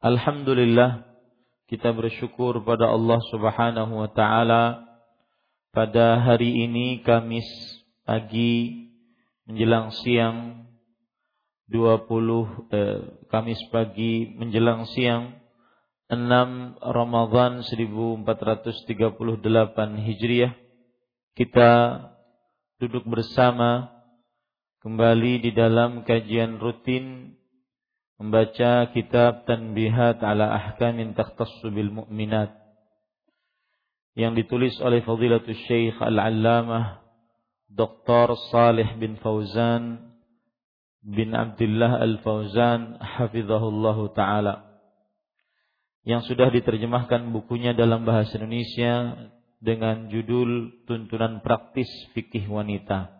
Alhamdulillah kita bersyukur pada Allah Subhanahu wa taala. Pada hari ini Kamis pagi menjelang siang 20 eh, Kamis pagi menjelang siang 6 Ramadhan 1438 Hijriah kita duduk bersama kembali di dalam kajian rutin membaca kitab Tanbihat ala Ahkamin Takhtassu bil Mu'minat yang ditulis oleh Fadilatul Syekh Al-Allamah Dr. Salih bin Fauzan bin Abdullah Al-Fauzan hafizahullah taala yang sudah diterjemahkan bukunya dalam bahasa Indonesia dengan judul Tuntunan Praktis Fikih Wanita.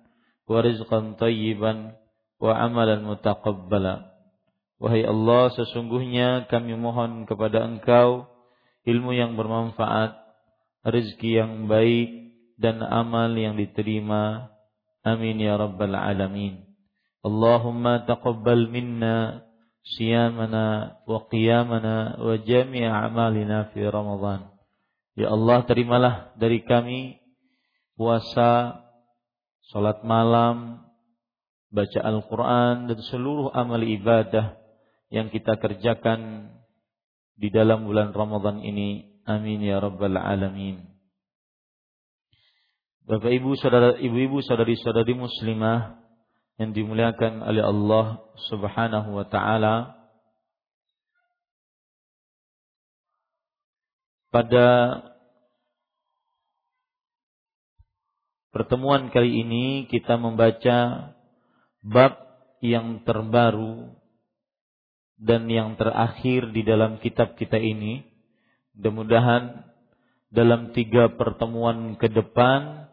wa rizqan tayyiban wa amalan mutaqabbala. Wahai Allah, sesungguhnya kami mohon kepada Engkau ilmu yang bermanfaat, rezeki yang baik dan amal yang diterima. Amin ya rabbal alamin. Allahumma taqabbal minna siyamana wa qiyamana wa jami'a amalina fi Ramadan. Ya Allah, terimalah dari kami puasa salat malam, baca Al-Quran dan seluruh amal ibadah yang kita kerjakan di dalam bulan Ramadan ini. Amin ya rabbal alamin. Bapak Ibu saudara ibu-ibu saudari-saudari muslimah yang dimuliakan oleh Allah Subhanahu wa taala. Pada Pertemuan kali ini kita membaca bab yang terbaru dan yang terakhir di dalam kitab kita ini. Mudah-mudahan dalam tiga pertemuan ke depan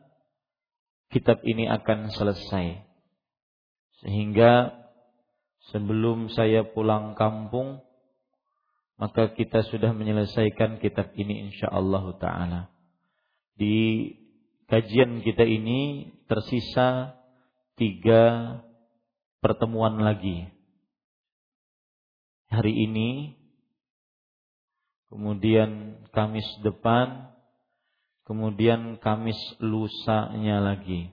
kitab ini akan selesai. Sehingga sebelum saya pulang kampung maka kita sudah menyelesaikan kitab ini insyaallah taala. Di kajian kita ini tersisa tiga pertemuan lagi. Hari ini kemudian Kamis depan, kemudian Kamis lusanya lagi.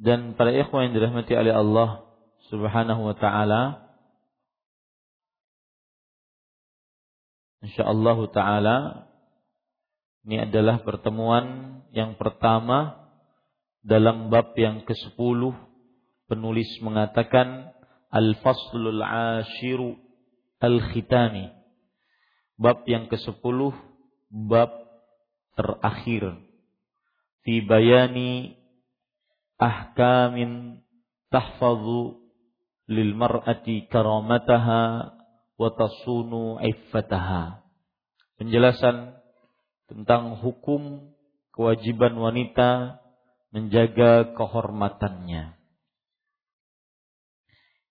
Dan para ikhwan yang dirahmati oleh Allah Subhanahu wa taala insyaallah taala ini adalah pertemuan yang pertama dalam bab yang ke-10 penulis mengatakan al-faslul ashiru al-khitani. Bab yang ke-10 bab terakhir. Fi bayani ahkamin tahfazu lil mar'ati karamataha wa tasunu iffataha. Penjelasan tentang hukum kewajiban wanita menjaga kehormatannya.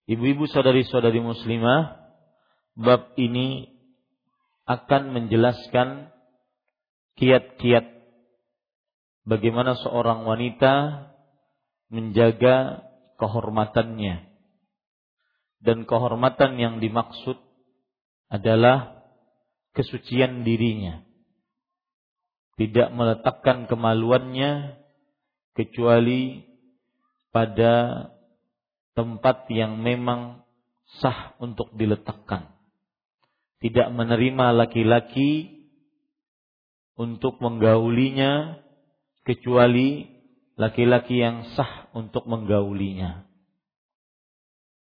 Ibu-ibu saudari-saudari muslimah, bab ini akan menjelaskan kiat-kiat bagaimana seorang wanita menjaga kehormatannya. Dan kehormatan yang dimaksud adalah kesucian dirinya. Tidak meletakkan kemaluannya kecuali pada tempat yang memang sah untuk diletakkan. Tidak menerima laki-laki untuk menggaulinya kecuali laki-laki yang sah untuk menggaulinya.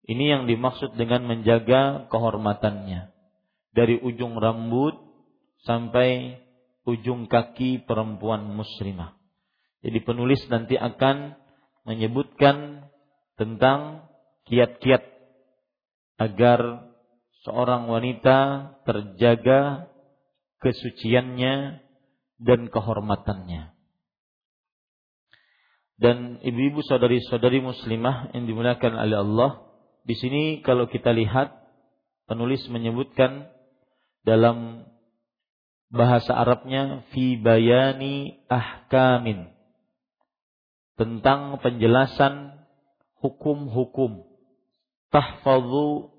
Ini yang dimaksud dengan menjaga kehormatannya. Dari ujung rambut sampai ujung kaki perempuan muslimah. Jadi penulis nanti akan menyebutkan tentang kiat-kiat agar seorang wanita terjaga kesuciannya dan kehormatannya. Dan ibu-ibu saudari-saudari muslimah yang dimuliakan oleh Allah, di sini kalau kita lihat penulis menyebutkan dalam bahasa Arabnya fi bayani ahkamin. Tentang penjelasan hukum-hukum. Tahfazu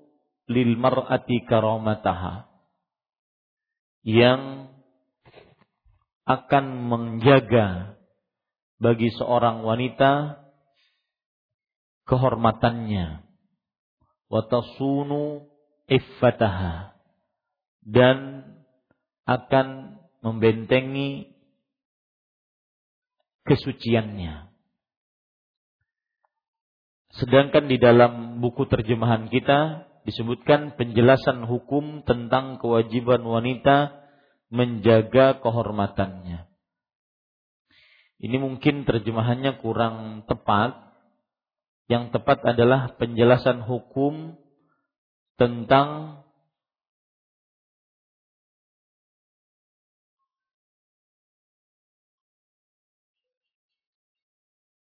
lil mar'ati karamataha yang akan menjaga bagi seorang wanita kehormatannya. Watasunu iffataha. Dan akan membentengi kesuciannya. Sedangkan di dalam buku terjemahan kita disebutkan penjelasan hukum tentang kewajiban wanita menjaga kehormatannya. Ini mungkin terjemahannya kurang tepat. Yang tepat adalah penjelasan hukum tentang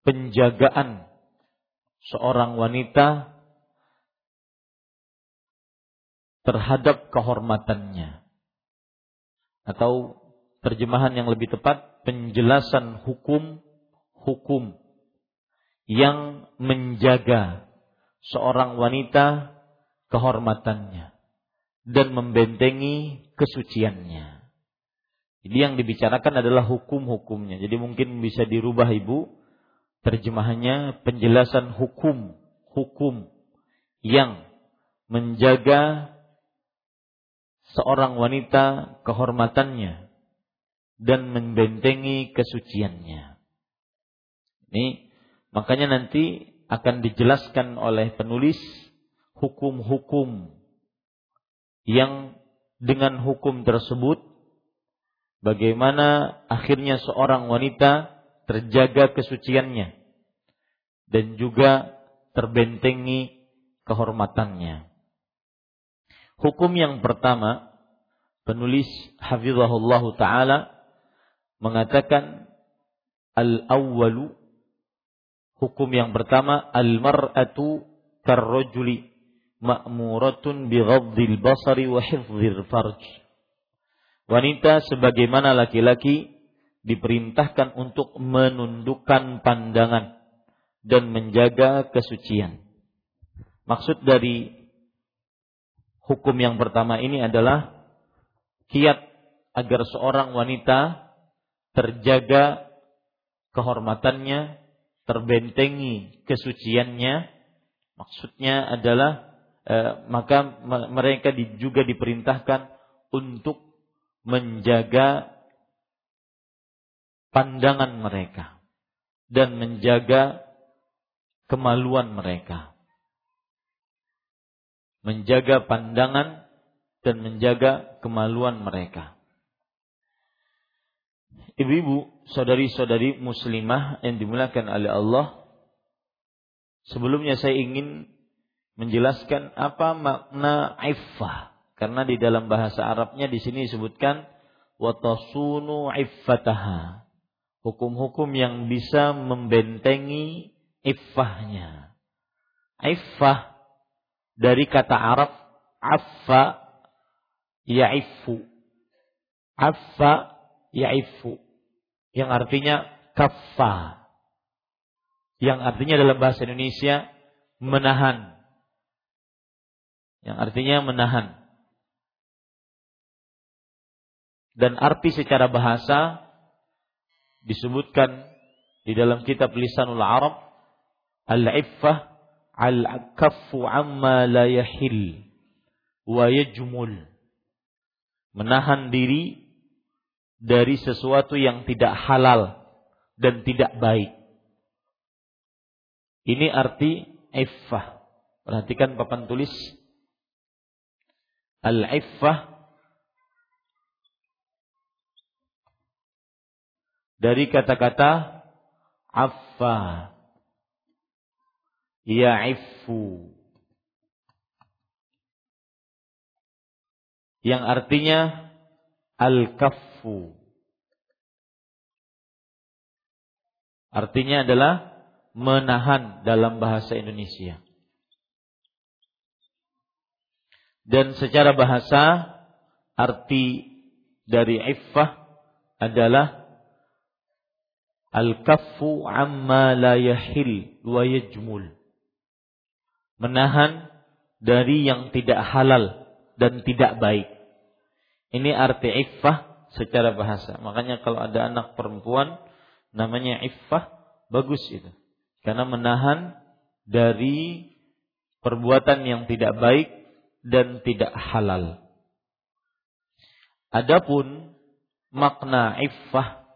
penjagaan seorang wanita terhadap kehormatannya. Atau terjemahan yang lebih tepat penjelasan hukum-hukum yang menjaga seorang wanita kehormatannya dan membentengi kesuciannya. Jadi yang dibicarakan adalah hukum-hukumnya. Jadi mungkin bisa dirubah Ibu terjemahannya penjelasan hukum-hukum yang menjaga seorang wanita kehormatannya dan membentengi kesuciannya. Ini makanya nanti akan dijelaskan oleh penulis hukum-hukum yang dengan hukum tersebut bagaimana akhirnya seorang wanita terjaga kesuciannya dan juga terbentengi kehormatannya. Hukum yang pertama penulis hafizahullah taala mengatakan al-awwalu hukum yang pertama al-mar'atu karrajuli ma'muratun bighaddil basari wa hifdzil farj. Wanita sebagaimana laki-laki diperintahkan untuk menundukkan pandangan dan menjaga kesucian. Maksud dari hukum yang pertama ini adalah kiat agar seorang wanita terjaga kehormatannya, terbentengi kesuciannya. Maksudnya adalah eh, maka mereka juga diperintahkan untuk menjaga pandangan mereka dan menjaga kemaluan mereka. Menjaga pandangan dan menjaga kemaluan mereka. Ibu-ibu, saudari-saudari muslimah yang dimuliakan oleh Allah, sebelumnya saya ingin menjelaskan apa makna iffah. Karena di dalam bahasa Arabnya di sini disebutkan watasunu iffataha. Hukum-hukum yang bisa membentengi iffahnya. Iffah dari kata Arab affa yaifu. Affa yaifu. Yang artinya kaffa. Yang artinya dalam bahasa Indonesia menahan. Yang artinya menahan. Dan arti secara bahasa disebutkan di dalam kitab Lisanul Arab al-iffah al-kaffu amma la yahil wa yajmul menahan diri dari sesuatu yang tidak halal dan tidak baik. Ini arti iffah. Perhatikan papan tulis. Al-iffah dari kata-kata affa ya'iffu. Yang artinya al-kaffu. Artinya adalah menahan dalam bahasa Indonesia. Dan secara bahasa arti dari iffah adalah al-kaffu amma la yahil wa yajmul menahan dari yang tidak halal dan tidak baik. Ini arti iffah secara bahasa. Makanya kalau ada anak perempuan namanya iffah bagus itu. Karena menahan dari perbuatan yang tidak baik dan tidak halal. Adapun makna iffah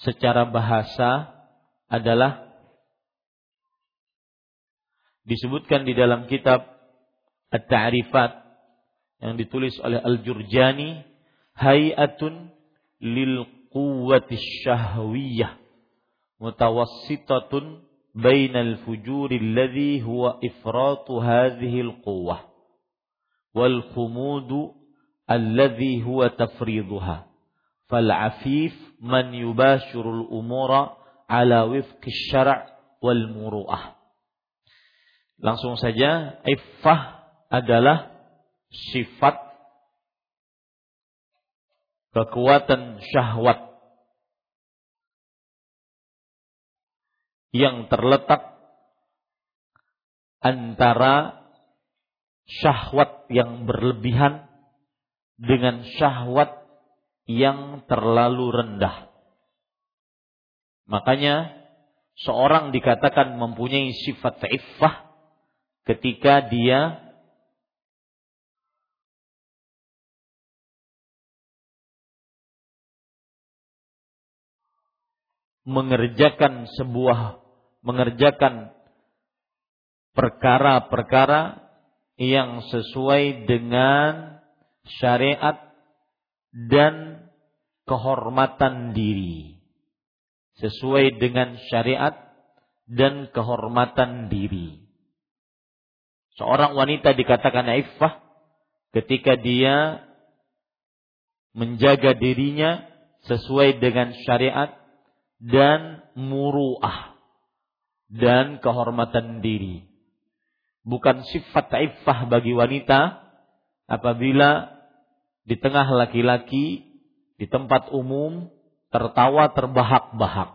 secara bahasa adalah disebutkan di dalam kitab At-Ta'rifat yang ditulis oleh Al-Jurjani hayatun lil quwwati syahwiyah mutawassitatun bainal fujuri alladhi huwa ifratu hadhihi al-quwwah wal khumudu alladhi huwa tafriduha fal afif man yubashiru al-umura ala wifqi syara' wal muru'ah Langsung saja, iffah adalah sifat kekuatan syahwat yang terletak antara syahwat yang berlebihan dengan syahwat yang terlalu rendah. Makanya seorang dikatakan mempunyai sifat iffah ketika dia mengerjakan sebuah mengerjakan perkara-perkara yang sesuai dengan syariat dan kehormatan diri. Sesuai dengan syariat dan kehormatan diri. Seorang wanita dikatakan iffah ketika dia menjaga dirinya sesuai dengan syariat dan muruah dan kehormatan diri. Bukan sifat iffah bagi wanita apabila di tengah laki-laki di tempat umum tertawa terbahak-bahak.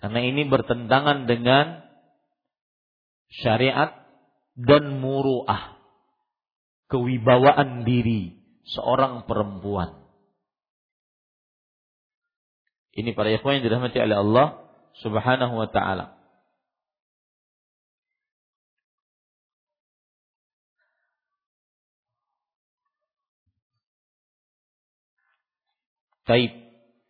Karena ini bertentangan dengan syariat dan muruah. kewibawaan diri seorang perempuan. Ini para ikhwan yang dirahmati oleh Allah Subhanahu wa taala. Taib.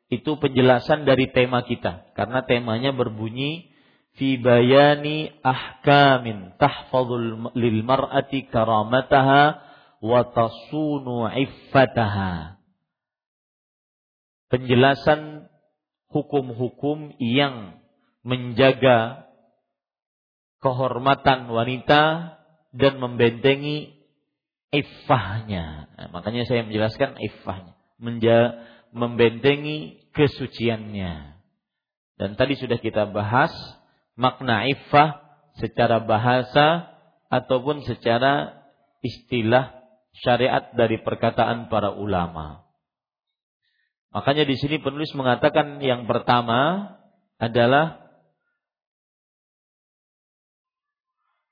Itu penjelasan dari tema kita. Karena temanya berbunyi fi bayani ahkamin tahfadul lil mar'ati karamataha wa tasunu iffataha. Penjelasan hukum-hukum yang menjaga kehormatan wanita dan membentengi iffahnya. Nah, makanya saya menjelaskan iffahnya. Menja membentengi kesuciannya. Dan tadi sudah kita bahas makna iffah secara bahasa ataupun secara istilah syariat dari perkataan para ulama. Makanya di sini penulis mengatakan yang pertama adalah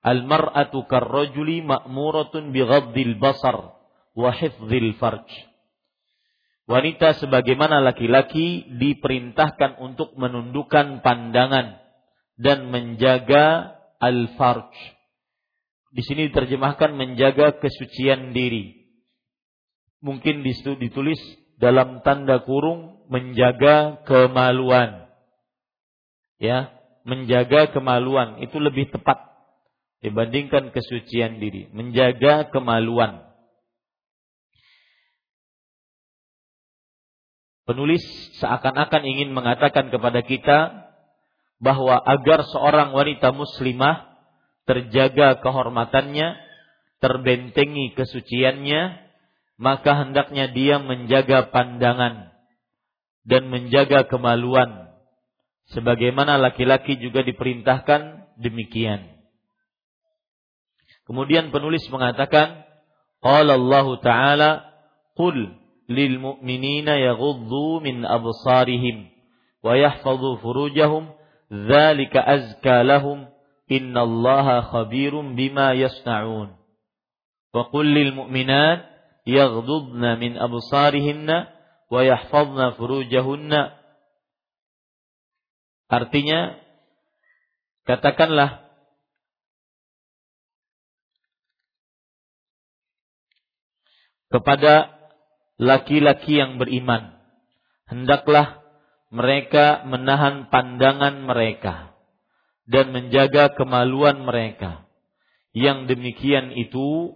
Al-mar'atu karrajuli ma'muratun bighaddil basar wa hifdzil farj. Wanita sebagaimana laki-laki diperintahkan untuk menundukkan pandangan dan menjaga al-farj. Di sini diterjemahkan menjaga kesucian diri. Mungkin ditulis dalam tanda kurung menjaga kemaluan. Ya, menjaga kemaluan itu lebih tepat dibandingkan kesucian diri, menjaga kemaluan. Penulis seakan-akan ingin mengatakan kepada kita bahwa agar seorang wanita muslimah terjaga kehormatannya, terbentengi kesuciannya, maka hendaknya dia menjaga pandangan dan menjaga kemaluan sebagaimana laki-laki juga diperintahkan demikian. Kemudian penulis mengatakan, qala Allah Ta'ala, "Qul lil mu'minina yaghuddu min absarihim wa yahfazu furujahum, dzalika azka lahum, innallaha khabirum bima yasna'un." Wa qul lil mu'minat yaghdudna min absarihinna wa yahfazna furujahunna artinya katakanlah kepada laki-laki yang beriman hendaklah mereka menahan pandangan mereka dan menjaga kemaluan mereka yang demikian itu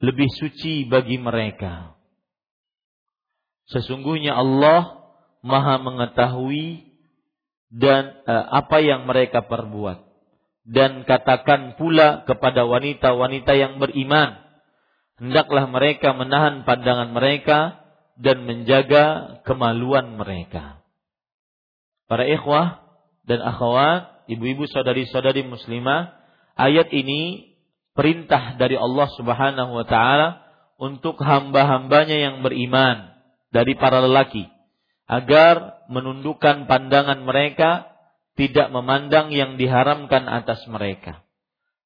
lebih suci bagi mereka. Sesungguhnya Allah Maha mengetahui dan uh, apa yang mereka perbuat. Dan katakan pula kepada wanita-wanita yang beriman, hendaklah mereka menahan pandangan mereka dan menjaga kemaluan mereka. Para ikhwah dan akhwat, ibu-ibu saudari-saudari muslimah, ayat ini perintah dari Allah Subhanahu wa taala untuk hamba-hambanya yang beriman dari para lelaki agar menundukkan pandangan mereka tidak memandang yang diharamkan atas mereka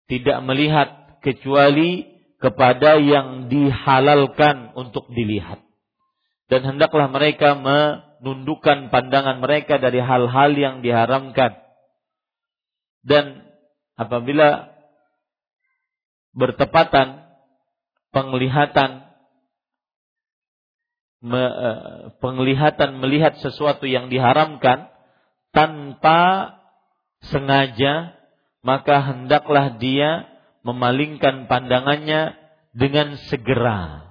tidak melihat kecuali kepada yang dihalalkan untuk dilihat dan hendaklah mereka menundukkan pandangan mereka dari hal-hal yang diharamkan. Dan apabila bertepatan penglihatan me, e, penglihatan melihat sesuatu yang diharamkan tanpa sengaja maka hendaklah dia memalingkan pandangannya dengan segera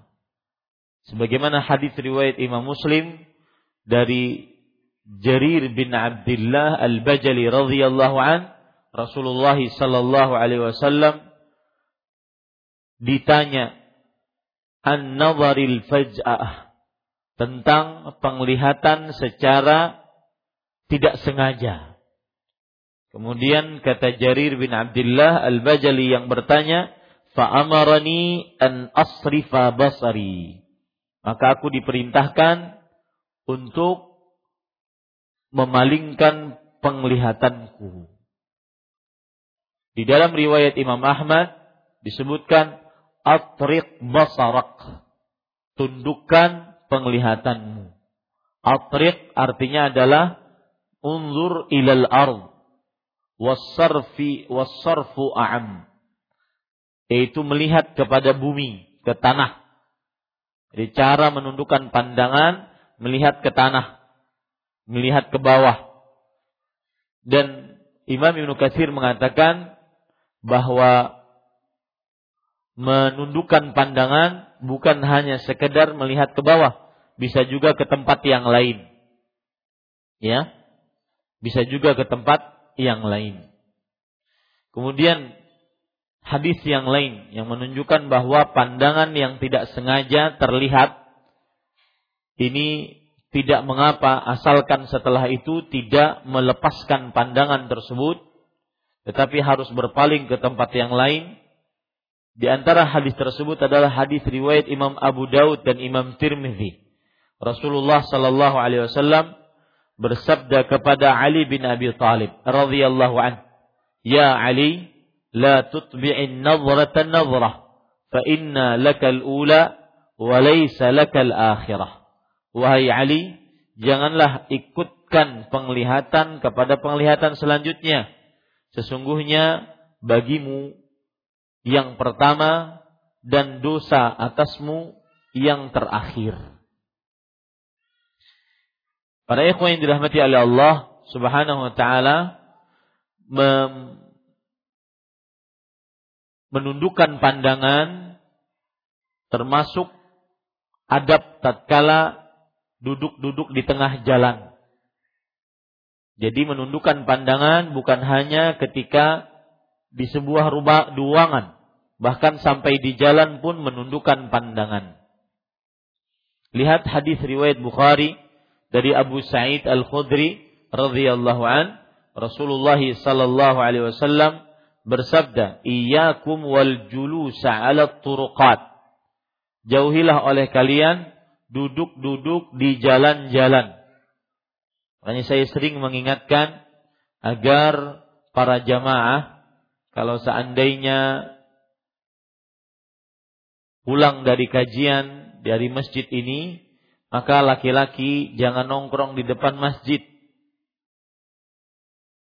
sebagaimana hadis riwayat Imam Muslim dari Jarir bin Abdullah Al-Bajali radhiyallahu an Rasulullah sallallahu alaihi wasallam ditanya an-nazaril faj'ah tentang penglihatan secara tidak sengaja. Kemudian kata Jarir bin Abdullah Al-Bajali yang bertanya, "Fa'amarani an asrifa basari." Maka aku diperintahkan untuk memalingkan penglihatanku. Di dalam riwayat Imam Ahmad disebutkan atriq basarak. Tundukkan penglihatanmu. Atriq artinya adalah unzur ilal ard wasarfi wasarfu a'am yaitu melihat kepada bumi ke tanah jadi cara menundukkan pandangan melihat ke tanah melihat ke bawah dan Imam Ibnu Katsir mengatakan bahwa menundukkan pandangan bukan hanya sekedar melihat ke bawah, bisa juga ke tempat yang lain. Ya. Bisa juga ke tempat yang lain. Kemudian hadis yang lain yang menunjukkan bahwa pandangan yang tidak sengaja terlihat ini tidak mengapa asalkan setelah itu tidak melepaskan pandangan tersebut tetapi harus berpaling ke tempat yang lain. Di antara hadis tersebut adalah hadis riwayat Imam Abu Daud dan Imam Tirmidzi. Rasulullah sallallahu alaihi wasallam bersabda kepada Ali bin Abi Thalib radhiyallahu an Ya Ali la tutbi'in nazratan nazrah fa inna lakal ula wa laysa lakal akhirah Wahai Ali, janganlah ikutkan penglihatan kepada penglihatan selanjutnya. Sesungguhnya bagimu yang pertama dan dosa atasmu yang terakhir. Para ikhwan yang dirahmati oleh Allah Subhanahu wa taala menundukkan pandangan termasuk adab tatkala duduk-duduk di tengah jalan. Jadi menundukkan pandangan bukan hanya ketika di sebuah rumah ruangan, bahkan sampai di jalan pun menundukkan pandangan. Lihat hadis riwayat Bukhari dari Abu Sa'id Al-Khudri radhiyallahu an, Rasulullah sallallahu alaihi wasallam bersabda, "Iyyakum wal julusa 'ala turuqat." Jauhilah oleh kalian duduk-duduk di jalan-jalan. Makanya saya sering mengingatkan agar para jamaah kalau seandainya pulang dari kajian dari masjid ini, maka laki-laki jangan nongkrong di depan masjid.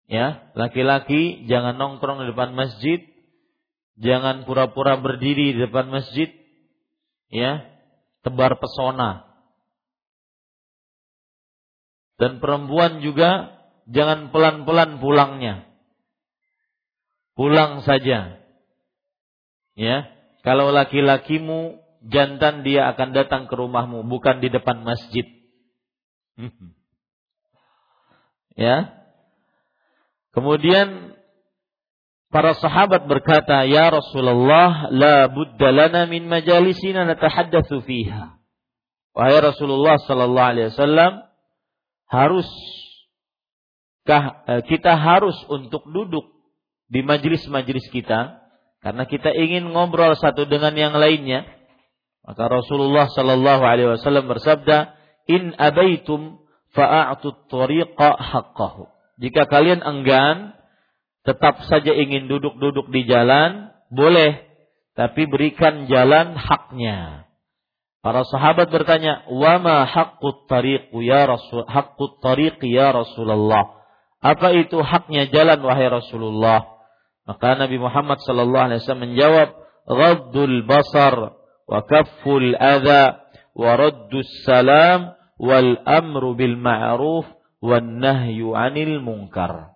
Ya, laki-laki jangan nongkrong di depan masjid, jangan pura-pura berdiri di depan masjid. Ya, tebar pesona. Dan perempuan juga jangan pelan-pelan pulangnya. Pulang saja. Ya, kalau laki-lakimu jantan dia akan datang ke rumahmu bukan di depan masjid. ya. Kemudian Para sahabat berkata, "Ya Rasulullah, la budda lana min majalisina natahaddatsu fiha." Wahai Rasulullah sallallahu alaihi wasallam, harus eh, kita harus untuk duduk di majelis-majelis kita karena kita ingin ngobrol satu dengan yang lainnya. Maka Rasulullah sallallahu alaihi wasallam bersabda, "In abaitum fa'atu at-tariqa haqqahu." Jika kalian enggan, tetap saja ingin duduk-duduk di jalan, boleh, tapi berikan jalan haknya. Para sahabat bertanya, "Wa ma haqqut tariq ya Rasul tariq ya Rasulullah?" Apa itu haknya jalan wahai Rasulullah? Maka Nabi Muhammad wasallam menjawab, "Ghaddul basar wa kafful adha wa raddus salam wal amru bil ma'ruf wan nahyu 'anil munkar."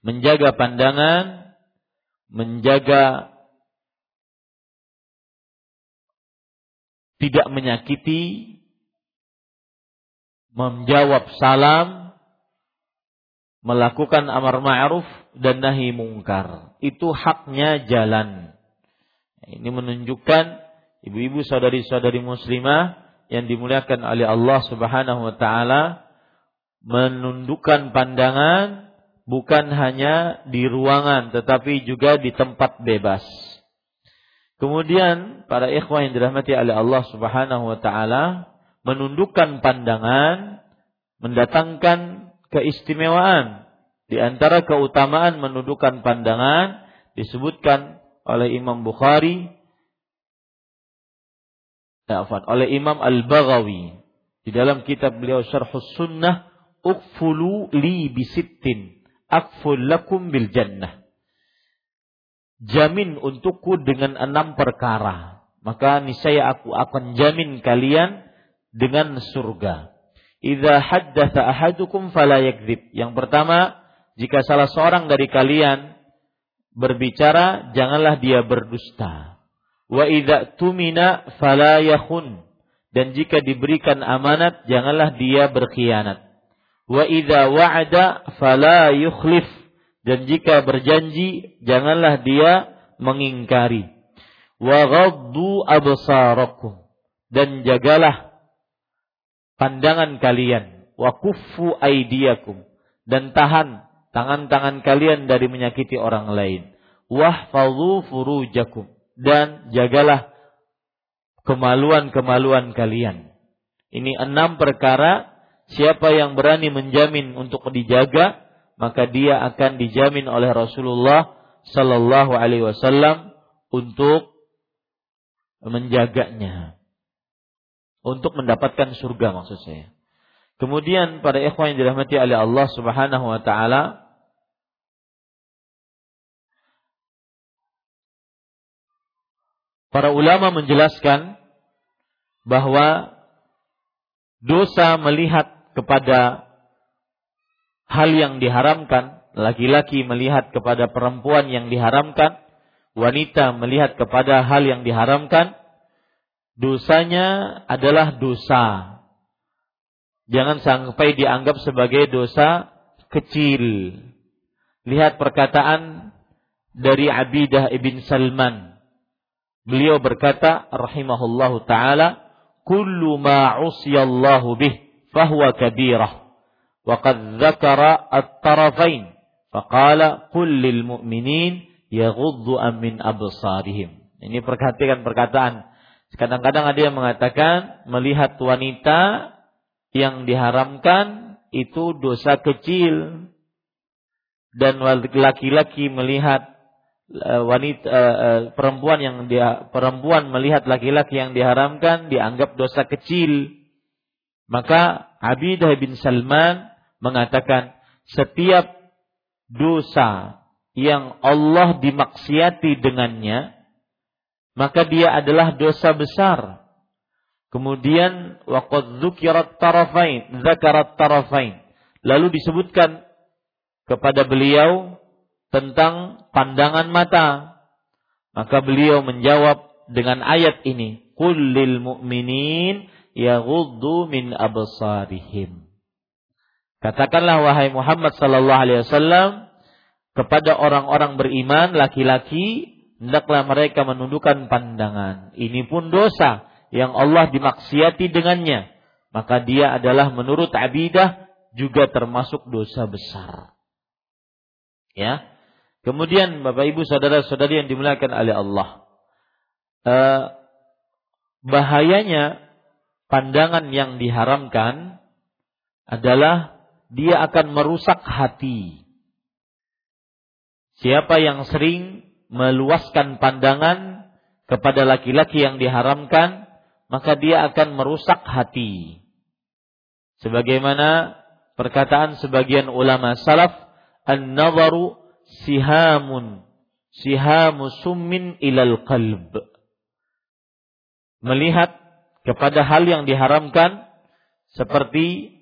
menjaga pandangan, menjaga tidak menyakiti, menjawab salam, melakukan amar ma'ruf dan nahi mungkar. Itu haknya jalan. Ini menunjukkan ibu-ibu saudari-saudari muslimah yang dimuliakan oleh Allah Subhanahu wa taala menundukkan pandangan bukan hanya di ruangan tetapi juga di tempat bebas. Kemudian para ikhwah yang dirahmati oleh Allah Subhanahu wa taala menundukkan pandangan mendatangkan keistimewaan. Di antara keutamaan menundukkan pandangan disebutkan oleh Imam Bukhari ya, oleh Imam Al-Baghawi di dalam kitab beliau Syarhus Sunnah ukfulu li bisittin akful lakum bil jannah. Jamin untukku dengan enam perkara. Maka niscaya aku akan jamin kalian dengan surga. Idza haddatsa ahadukum fala yakdzib. Yang pertama jika salah seorang dari kalian berbicara janganlah dia berdusta. Wa idza tumina fala yakhun. Dan jika diberikan amanat janganlah dia berkhianat. Wa idza wa'ada fala yukhlif. Dan jika berjanji janganlah dia mengingkari. Wa ghaddu absarakum. Dan jagalah pandangan kalian. Wa kuffu aidiyakum. Dan tahan tangan-tangan kalian dari menyakiti orang lain. Wahfadhu furujakum dan jagalah kemaluan-kemaluan kalian. Ini enam perkara siapa yang berani menjamin untuk dijaga maka dia akan dijamin oleh Rasulullah sallallahu alaihi wasallam untuk menjaganya. Untuk mendapatkan surga maksud saya. Kemudian pada ikhwan yang dirahmati oleh Allah Subhanahu wa taala Para ulama menjelaskan bahwa dosa melihat kepada hal yang diharamkan, laki-laki melihat kepada perempuan yang diharamkan, wanita melihat kepada hal yang diharamkan, dosanya adalah dosa. Jangan sampai dianggap sebagai dosa kecil. Lihat perkataan dari Abidah ibn Salman Beliau berkata rahimahullahu taala, "Kullu ma 'usiyallahu bih fahuwa kabirah." Wa qad dzakara at-tarafain. Faqala qul lil mu'minin yaghuddu min absarihim. Ini perhatikan perkataan. Kadang-kadang ada yang mengatakan melihat wanita yang diharamkan itu dosa kecil dan laki-laki melihat Eh, wanita uh, uh, perempuan yang dia perempuan melihat laki-laki yang diharamkan dianggap dosa kecil. Maka Abidah bin Salman mengatakan setiap dosa yang Allah dimaksiati dengannya maka dia adalah dosa besar. Kemudian waqad dzukirat tarafain, zakarat tarafain. Lalu disebutkan kepada beliau tentang pandangan mata. Maka beliau menjawab dengan ayat ini, "Qul lil mu'minin yaghuddu min absarihim." Katakanlah wahai Muhammad sallallahu alaihi wasallam kepada orang-orang beriman laki-laki hendaklah mereka menundukkan pandangan. Ini pun dosa yang Allah dimaksiati dengannya. Maka dia adalah menurut abidah juga termasuk dosa besar. Ya. Kemudian Bapak Ibu saudara-saudari yang dimuliakan oleh Allah. Eh, bahayanya pandangan yang diharamkan adalah dia akan merusak hati. Siapa yang sering meluaskan pandangan kepada laki-laki yang diharamkan, maka dia akan merusak hati. Sebagaimana perkataan sebagian ulama salaf, an-nazaru sihamun sihamu summin ilal qalb melihat kepada hal yang diharamkan seperti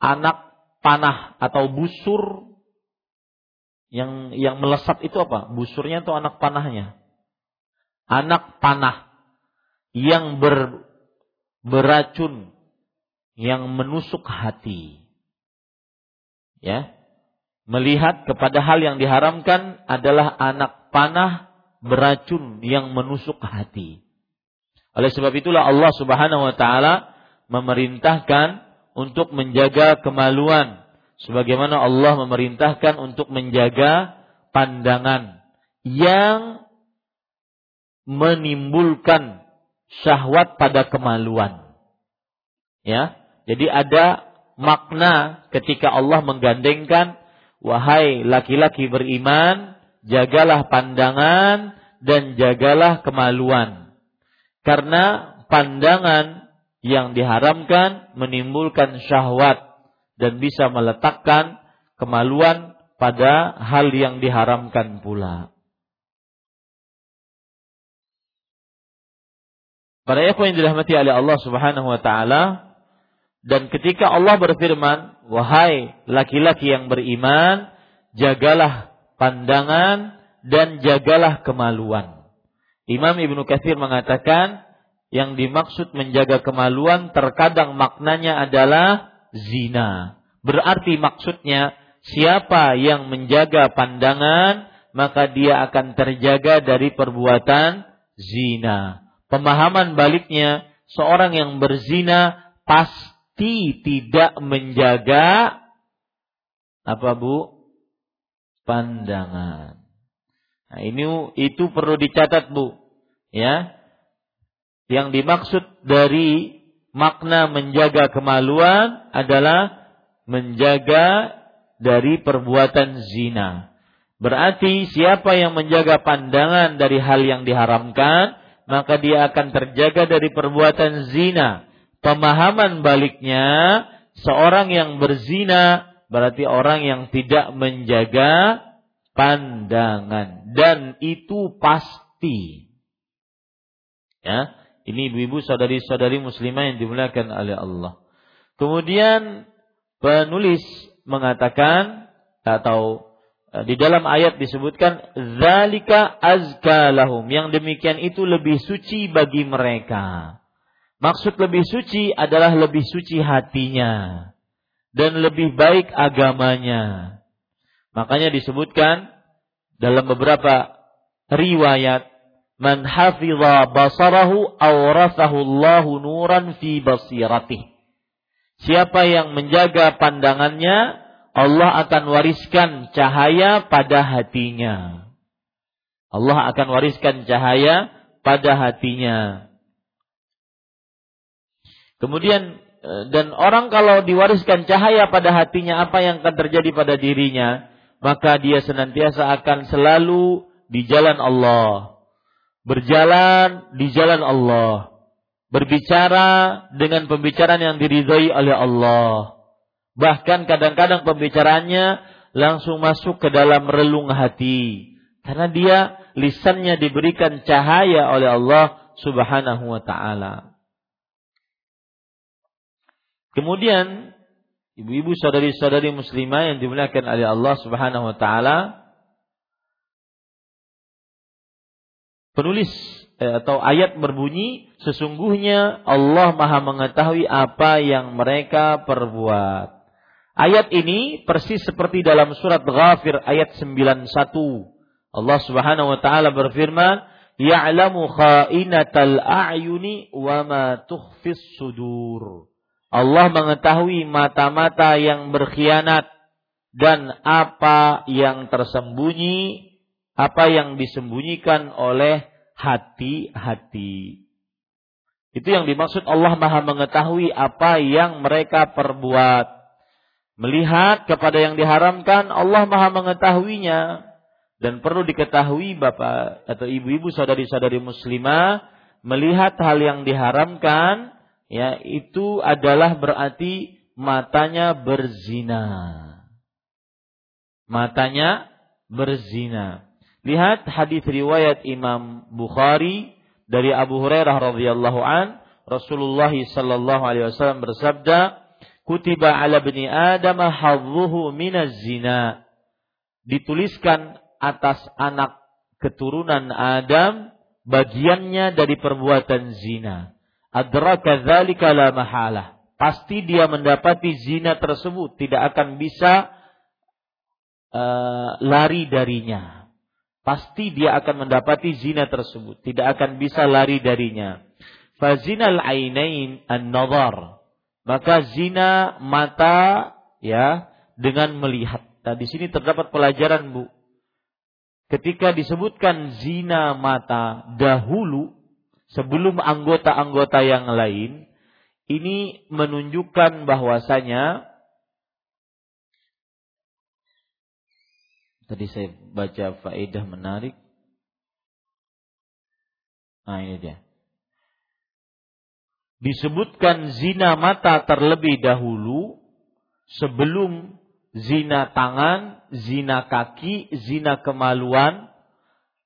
anak panah atau busur yang yang melesat itu apa? Busurnya atau anak panahnya? Anak panah yang ber, beracun yang menusuk hati. Ya melihat kepada hal yang diharamkan adalah anak panah beracun yang menusuk hati. Oleh sebab itulah Allah Subhanahu wa taala memerintahkan untuk menjaga kemaluan sebagaimana Allah memerintahkan untuk menjaga pandangan yang menimbulkan syahwat pada kemaluan. Ya. Jadi ada makna ketika Allah menggandengkan Wahai laki-laki beriman, jagalah pandangan dan jagalah kemaluan. Karena pandangan yang diharamkan menimbulkan syahwat dan bisa meletakkan kemaluan pada hal yang diharamkan pula. Para ikhwan yang dirahmati oleh Allah Subhanahu wa taala dan ketika Allah berfirman, "Wahai laki-laki yang beriman, jagalah pandangan dan jagalah kemaluan." Imam Ibnu Katsir mengatakan yang dimaksud menjaga kemaluan terkadang maknanya adalah zina. Berarti maksudnya siapa yang menjaga pandangan maka dia akan terjaga dari perbuatan zina. Pemahaman baliknya seorang yang berzina pasti tidak menjaga apa Bu? pandangan. Nah, ini itu perlu dicatat Bu. Ya. Yang dimaksud dari makna menjaga kemaluan adalah menjaga dari perbuatan zina. Berarti siapa yang menjaga pandangan dari hal yang diharamkan, maka dia akan terjaga dari perbuatan zina. Pemahaman baliknya, seorang yang berzina berarti orang yang tidak menjaga pandangan dan itu pasti. Ya, ini ibu-ibu saudari-saudari muslimah yang dimuliakan oleh Allah. Kemudian penulis mengatakan atau e, di dalam ayat disebutkan zalika azka lahum yang demikian itu lebih suci bagi mereka. Maksud lebih suci adalah lebih suci hatinya dan lebih baik agamanya. Makanya disebutkan dalam beberapa riwayat man hafidha basarahu awrathahu Allahu nuran fi basiratih. Siapa yang menjaga pandangannya, Allah akan wariskan cahaya pada hatinya. Allah akan wariskan cahaya pada hatinya. Kemudian eh, dan orang kalau diwariskan cahaya pada hatinya apa yang akan terjadi pada dirinya, maka dia senantiasa akan selalu di jalan Allah berjalan di jalan Allah, berbicara dengan pembicaraan yang diridhoi oleh Allah. Bahkan kadang-kadang pembicaraannya langsung masuk ke dalam relung hati karena dia lisannya diberikan cahaya oleh Allah Subhanahu wa taala. Kemudian ibu-ibu saudari-saudari muslimah yang dimuliakan oleh Allah Subhanahu wa taala, penulis eh, atau ayat berbunyi sesungguhnya Allah Maha mengetahui apa yang mereka perbuat. Ayat ini persis seperti dalam surat Ghafir ayat 91. Allah Subhanahu wa taala berfirman, "Ya'lamu kha'inatal a'yuni wa ma tukhfis sudur." Allah mengetahui mata-mata yang berkhianat dan apa yang tersembunyi apa yang disembunyikan oleh hati-hati. Itu yang dimaksud Allah Maha mengetahui apa yang mereka perbuat. Melihat kepada yang diharamkan, Allah Maha mengetahuinya. Dan perlu diketahui Bapak atau ibu-ibu saudari-saudari muslimah, melihat hal yang diharamkan, ya itu adalah berarti matanya berzina. Matanya berzina. Lihat hadis riwayat Imam Bukhari dari Abu Hurairah radhiyallahu an, Rasulullah sallallahu alaihi wasallam bersabda, "Kutiba 'ala bani Adam hadzuhu minaz zina." Dituliskan atas anak keturunan Adam bagiannya dari perbuatan zina. Adraka dzalika la mahalah. Pasti dia mendapati zina tersebut, tidak akan bisa uh, lari darinya pasti dia akan mendapati zina tersebut, tidak akan bisa lari darinya. Fazinal ainain an-nazar. Maka zina mata ya dengan melihat. Nah, di sini terdapat pelajaran, Bu. Ketika disebutkan zina mata dahulu sebelum anggota-anggota yang lain, ini menunjukkan bahwasanya Tadi saya baca faedah menarik. Nah ini dia. disebutkan zina mata terlebih dahulu sebelum zina tangan, zina kaki, zina kemaluan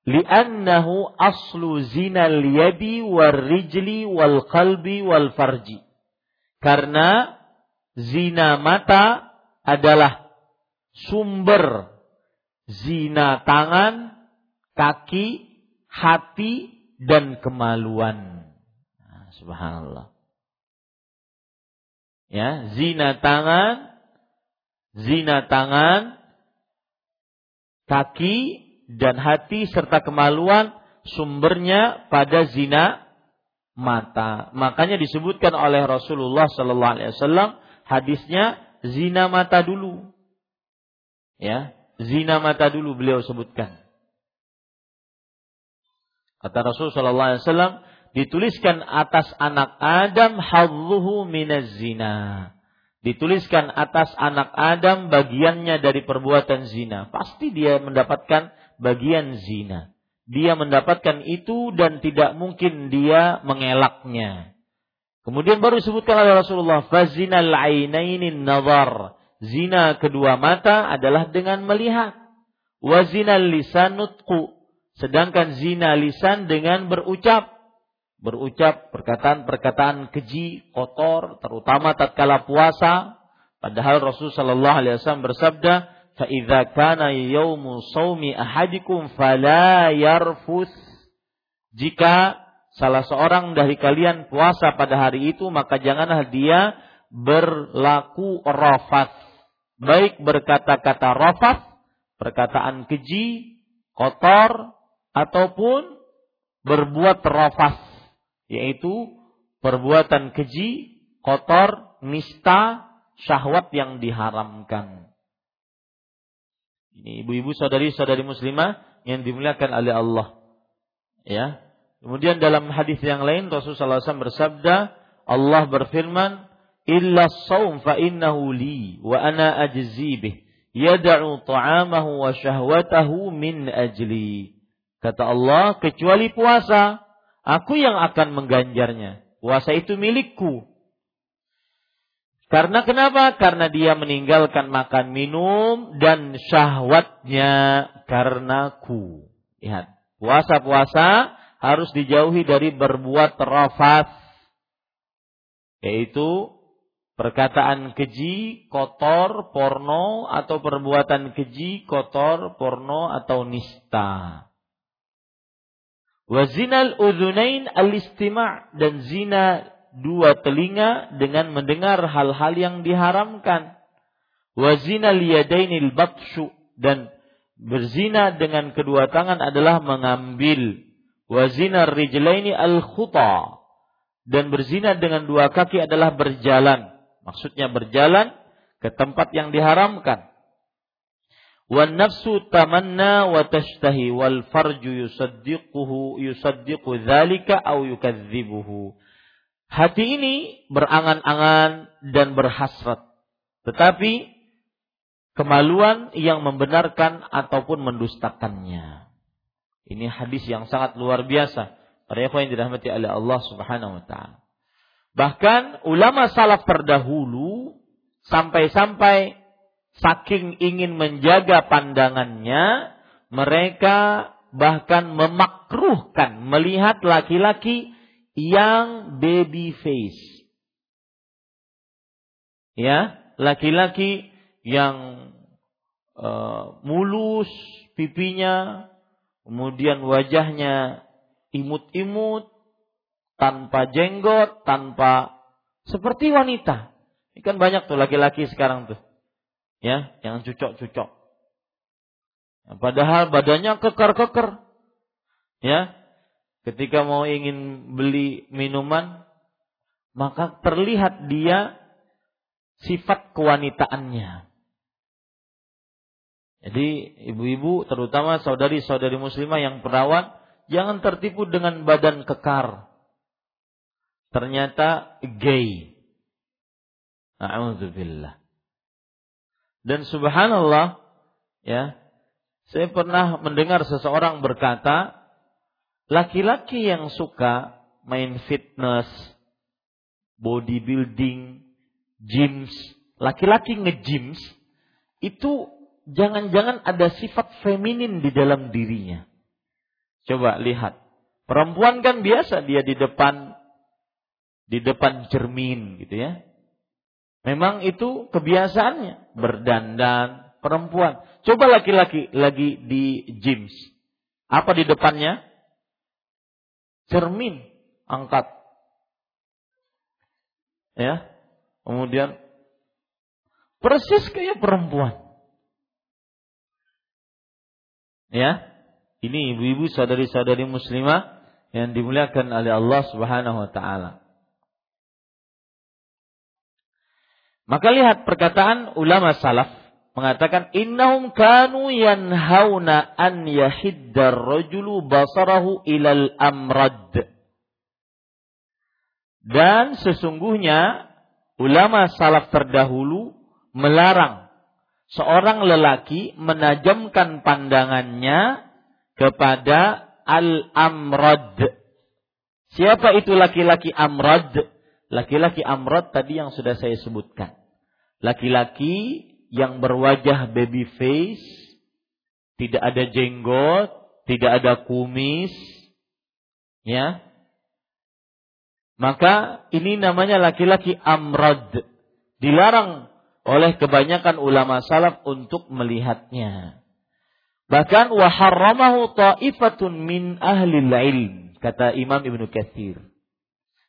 li'annahu aslu zina liyadi wal rijli wal qalbi wal farji karena zina mata adalah sumber zina tangan, kaki, hati dan kemaluan. Nah, subhanallah. Ya, zina tangan, zina tangan, kaki dan hati serta kemaluan sumbernya pada zina mata. Makanya disebutkan oleh Rasulullah sallallahu alaihi wasallam hadisnya zina mata dulu. Ya, zina mata dulu beliau sebutkan. Kata Rasul sallallahu alaihi wasallam, dituliskan atas anak Adam hadzuhu minaz zina. Dituliskan atas anak Adam bagiannya dari perbuatan zina. Pasti dia mendapatkan bagian zina. Dia mendapatkan itu dan tidak mungkin dia mengelaknya. Kemudian baru disebutkan oleh Rasulullah, fazinal ainainin nazar. Zina kedua mata adalah dengan melihat. Wazinal lisanutku. Sedangkan zina lisan dengan berucap berucap perkataan-perkataan keji, kotor, terutama tatkala puasa. Padahal Rasul Shallallahu Alaihi Wasallam bersabda, "Faidza kana yaumu saumi ahadikum fala yarfus." Jika salah seorang dari kalian puasa pada hari itu, maka janganlah dia berlaku rafat. Baik berkata-kata rafat, perkataan keji, kotor, ataupun berbuat rafat yaitu perbuatan keji, kotor, nista, syahwat yang diharamkan. Ini ibu-ibu saudari-saudari muslimah yang dimuliakan oleh Allah. Ya. Kemudian dalam hadis yang lain Rasulullah SAW bersabda, Allah berfirman, "Illa saum fa innahu li wa ana ajzi bih. Yad'u ta'amahu wa syahwatahu min ajli." Kata Allah, kecuali puasa, Aku yang akan mengganjarnya. Puasa itu milikku. Karena kenapa? Karena dia meninggalkan makan minum dan syahwatnya karenaku. Lihat, puasa-puasa harus dijauhi dari berbuat rafat. Yaitu perkataan keji, kotor, porno, atau perbuatan keji, kotor, porno, atau nista. Wazinal udhunain al-istima' dan zina dua telinga dengan mendengar hal-hal yang diharamkan. Wazinal yadainil batshu dan berzina dengan kedua tangan adalah mengambil. Wazinar rijlaini al-khuta dan berzina dengan dua kaki adalah berjalan. Maksudnya berjalan ke tempat yang diharamkan. Wan nafsu tamanna wa tashtahi wal farju yusaddiquhu yusaddiqu dzalika aw yukadzibuhu. Hati ini berangan-angan dan berhasrat. Tetapi kemaluan yang membenarkan ataupun mendustakannya. Ini hadis yang sangat luar biasa. Para yang dirahmati oleh Allah Subhanahu wa taala. Bahkan ulama salaf terdahulu sampai-sampai saking ingin menjaga pandangannya, mereka bahkan memakruhkan melihat laki-laki yang baby face. Ya, laki-laki yang uh, mulus pipinya, kemudian wajahnya imut-imut, tanpa jenggot, tanpa seperti wanita. Ini kan banyak tuh laki-laki sekarang tuh ya, yang cucok-cucok. Padahal badannya keker-keker. Ya. Ketika mau ingin beli minuman, maka terlihat dia sifat kewanitaannya. Jadi ibu-ibu terutama saudari-saudari muslimah yang perawan jangan tertipu dengan badan kekar. Ternyata gay. A'udzubillah. Dan subhanallah, ya, saya pernah mendengar seseorang berkata, laki-laki yang suka main fitness, bodybuilding, gyms, laki-laki nge-gyms itu jangan-jangan ada sifat feminin di dalam dirinya. Coba lihat. Perempuan kan biasa dia di depan di depan cermin gitu ya. Memang itu kebiasaannya berdandan perempuan. Coba laki-laki lagi di gyms. Apa di depannya? Cermin angkat. Ya. Kemudian persis kayak perempuan. Ya. Ini ibu-ibu saudari-saudari muslimah yang dimuliakan oleh Allah Subhanahu wa taala. Maka lihat perkataan ulama salaf mengatakan innahum kanu yanhauna an yahiddar rajulu basarahu ilal amrad. Dan sesungguhnya ulama salaf terdahulu melarang seorang lelaki menajamkan pandangannya kepada al-amrad. Siapa itu laki-laki amrad? Laki-laki amrod tadi yang sudah saya sebutkan. Laki-laki yang berwajah baby face, tidak ada jenggot, tidak ada kumis, ya. Maka ini namanya laki-laki amrod. Dilarang oleh kebanyakan ulama salaf untuk melihatnya. Bahkan waharramahu ta'ifatun min ahli ilm, kata Imam Ibnu Katsir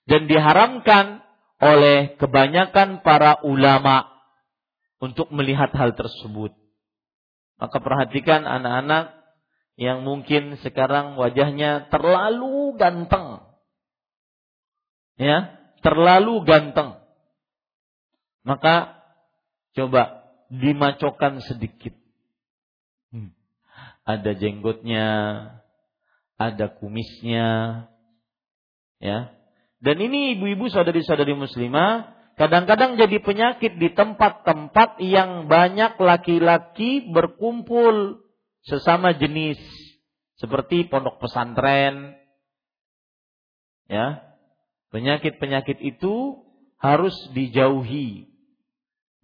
dan diharamkan oleh kebanyakan para ulama untuk melihat hal tersebut. Maka perhatikan anak-anak yang mungkin sekarang wajahnya terlalu ganteng. Ya, terlalu ganteng. Maka coba dimacokkan sedikit. Hmm. Ada jenggotnya, ada kumisnya, ya, dan ini ibu-ibu saudari-saudari muslimah kadang-kadang jadi penyakit di tempat-tempat yang banyak laki-laki berkumpul sesama jenis seperti pondok pesantren. Ya. Penyakit-penyakit itu harus dijauhi.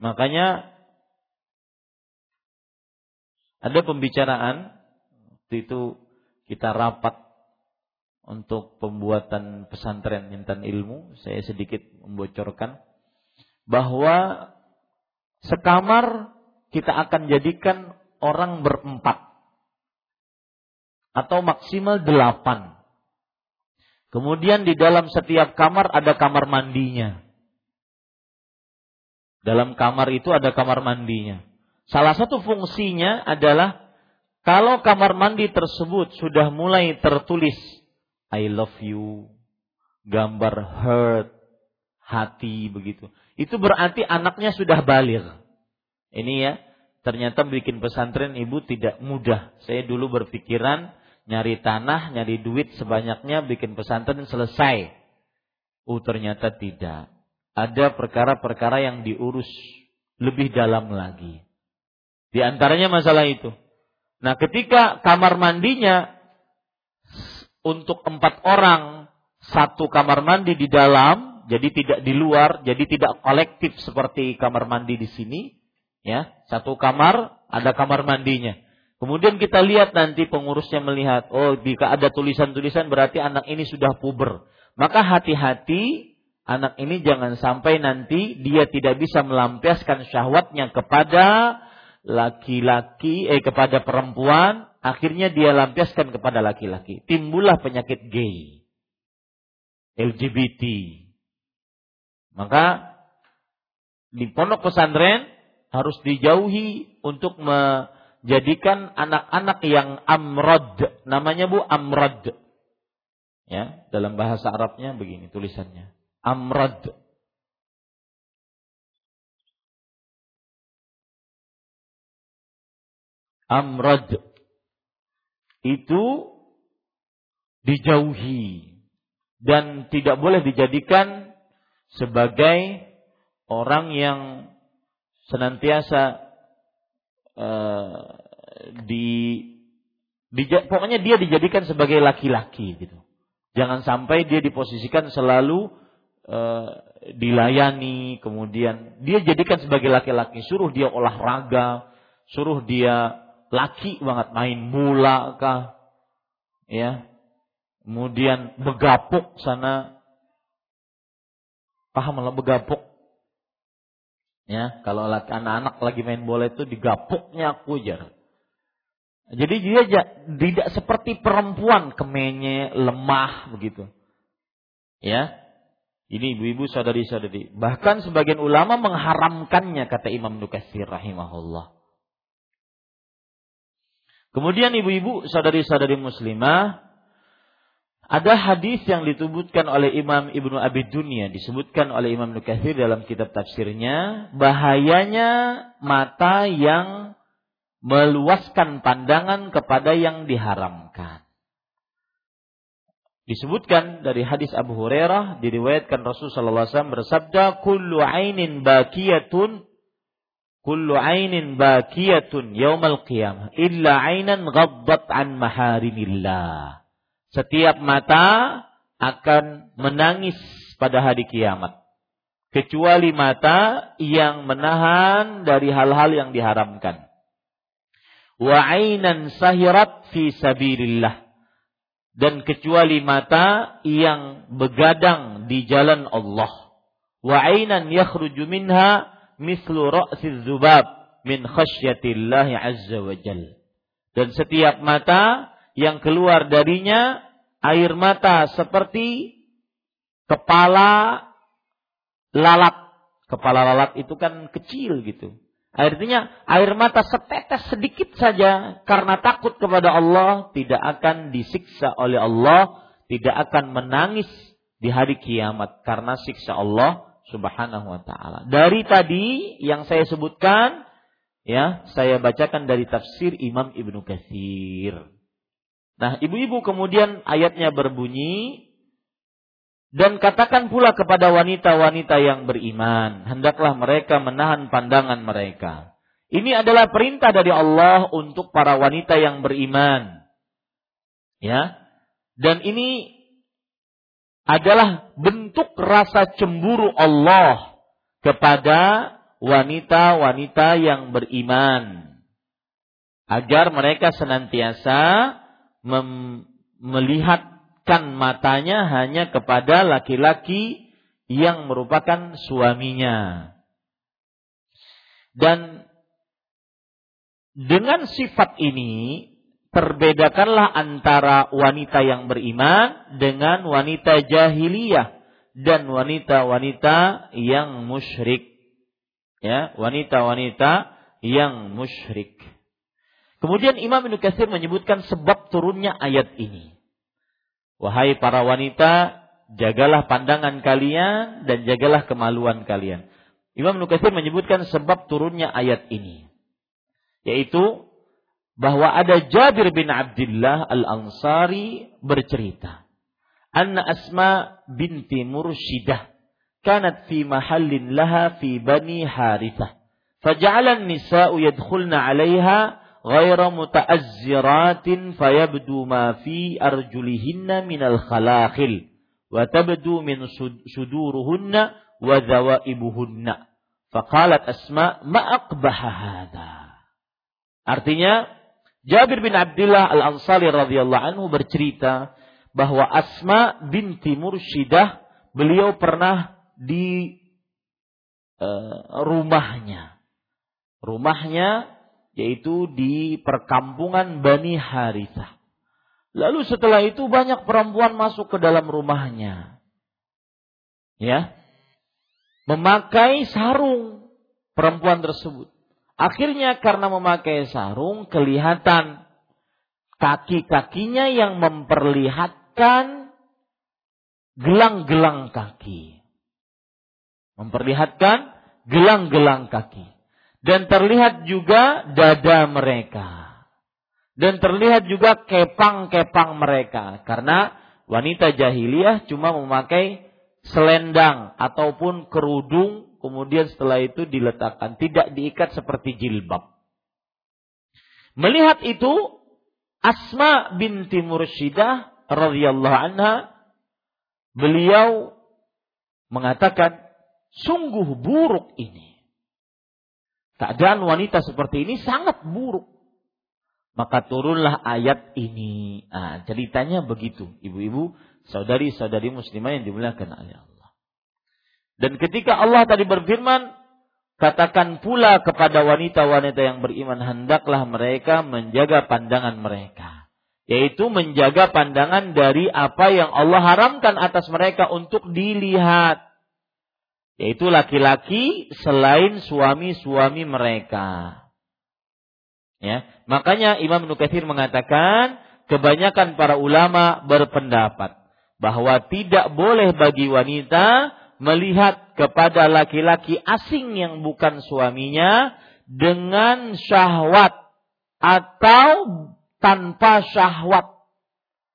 Makanya ada pembicaraan waktu itu kita rapat untuk pembuatan pesantren intan ilmu, saya sedikit membocorkan bahwa sekamar kita akan jadikan orang berempat atau maksimal delapan. Kemudian di dalam setiap kamar ada kamar mandinya. Dalam kamar itu ada kamar mandinya. Salah satu fungsinya adalah kalau kamar mandi tersebut sudah mulai tertulis I love you, gambar heart, hati begitu. Itu berarti anaknya sudah balik. Ini ya, ternyata bikin pesantren ibu tidak mudah. Saya dulu berpikiran nyari tanah, nyari duit sebanyaknya bikin pesantren selesai. Oh ternyata tidak. Ada perkara-perkara yang diurus lebih dalam lagi. Di antaranya masalah itu. Nah ketika kamar mandinya untuk empat orang satu kamar mandi di dalam, jadi tidak di luar, jadi tidak kolektif seperti kamar mandi di sini, ya. Satu kamar ada kamar mandinya. Kemudian kita lihat nanti pengurusnya melihat, oh jika ada tulisan-tulisan berarti anak ini sudah puber. Maka hati-hati anak ini jangan sampai nanti dia tidak bisa melampiaskan syahwatnya kepada laki-laki eh kepada perempuan akhirnya dia lampiaskan kepada laki-laki. Timbullah penyakit gay, LGBT. Maka di pondok pesantren harus dijauhi untuk menjadikan anak-anak yang amrod. Namanya Bu amrod. Ya, dalam bahasa Arabnya begini tulisannya. Amrod. Amrod itu dijauhi dan tidak boleh dijadikan sebagai orang yang senantiasa uh, di, di pokoknya dia dijadikan sebagai laki-laki gitu. Jangan sampai dia diposisikan selalu uh, dilayani, kemudian dia jadikan sebagai laki-laki, suruh dia olahraga, suruh dia laki banget main bola kah, ya, kemudian begapuk sana, paham lah begapuk, ya, kalau anak-anak lagi main bola itu digapuknya aku aja. Jadi dia tidak seperti perempuan kemenye, lemah begitu. Ya. Ini ibu-ibu saudari-saudari. Bahkan sebagian ulama mengharamkannya kata Imam Nukatsir rahimahullah. Kemudian ibu-ibu saudari-saudari muslimah ada hadis yang disebutkan oleh Imam Ibnu Abi Dunya disebutkan oleh Imam Nukatsir dalam kitab tafsirnya bahayanya mata yang meluaskan pandangan kepada yang diharamkan. Disebutkan dari hadis Abu Hurairah diriwayatkan Rasulullah SAW bersabda kullu ainin bakiyatun kullu ainin bakiyatun yaumal qiyamah. Illa ainan ghaddat an maharimillah. Setiap mata akan menangis pada hari kiamat. Kecuali mata yang menahan dari hal-hal yang diharamkan. Wa ainan sahirat fi sabilillah. Dan kecuali mata yang begadang di jalan Allah. Wa ainan yakhruju minha mislu ra'si dzubab min khasyatillah azza wa jal. Dan setiap mata yang keluar darinya air mata seperti kepala lalat. Kepala lalat itu kan kecil gitu. Artinya air mata setetes sedikit saja karena takut kepada Allah tidak akan disiksa oleh Allah, tidak akan menangis di hari kiamat karena siksa Allah Subhanahu wa taala. Dari tadi yang saya sebutkan ya, saya bacakan dari tafsir Imam Ibnu Katsir. Nah, ibu-ibu kemudian ayatnya berbunyi dan katakan pula kepada wanita-wanita yang beriman, hendaklah mereka menahan pandangan mereka. Ini adalah perintah dari Allah untuk para wanita yang beriman. Ya. Dan ini adalah bentuk rasa cemburu Allah kepada wanita-wanita yang beriman. Agar mereka senantiasa melihat kan matanya hanya kepada laki-laki yang merupakan suaminya. Dan dengan sifat ini perbedakanlah antara wanita yang beriman dengan wanita jahiliyah dan wanita-wanita yang musyrik. Ya, wanita-wanita yang musyrik. Kemudian Imam Ibnu Katsir menyebutkan sebab turunnya ayat ini. Wahai para wanita, jagalah pandangan kalian dan jagalah kemaluan kalian. Imam Nukatsir menyebutkan sebab turunnya ayat ini. Yaitu bahwa ada Jabir bin Abdullah Al-Ansari bercerita. Anna Asma binti Murshidah kanat fi mahallin laha fi Bani Harithah. Faja'ala an-nisa'u yadkhulna 'alayha غير متأزرات فيبدو ما في أرجلهن من الخلاخل وتبدو من صدورهن وذوائبهن فقالت أسماء ما أقبح هذا Artinya Jabir bin Abdullah Al-Ansari radhiyallahu anhu bercerita bahwa Asma binti Mursyidah beliau pernah di uh, rumahnya. Rumahnya yaitu di perkampungan Bani Harithah. Lalu setelah itu banyak perempuan masuk ke dalam rumahnya. Ya. Memakai sarung perempuan tersebut. Akhirnya karena memakai sarung kelihatan kaki-kakinya yang memperlihatkan gelang-gelang kaki. Memperlihatkan gelang-gelang kaki. Dan terlihat juga dada mereka. Dan terlihat juga kepang-kepang mereka. Karena wanita jahiliyah cuma memakai selendang ataupun kerudung kemudian setelah itu diletakkan tidak diikat seperti jilbab melihat itu Asma binti Mursyidah radhiyallahu anha beliau mengatakan sungguh buruk ini. Keadaan wanita seperti ini sangat buruk. Maka turunlah ayat ini. Nah, ceritanya begitu, ibu-ibu, saudari-saudari muslimah yang dimuliakan oleh Allah. Dan ketika Allah tadi berfirman, katakan pula kepada wanita-wanita yang beriman, hendaklah mereka menjaga pandangan mereka. Yaitu menjaga pandangan dari apa yang Allah haramkan atas mereka untuk dilihat yaitu laki-laki selain suami-suami mereka. Ya, makanya Imam Nukathir mengatakan kebanyakan para ulama berpendapat bahwa tidak boleh bagi wanita melihat kepada laki-laki asing yang bukan suaminya dengan syahwat atau tanpa syahwat.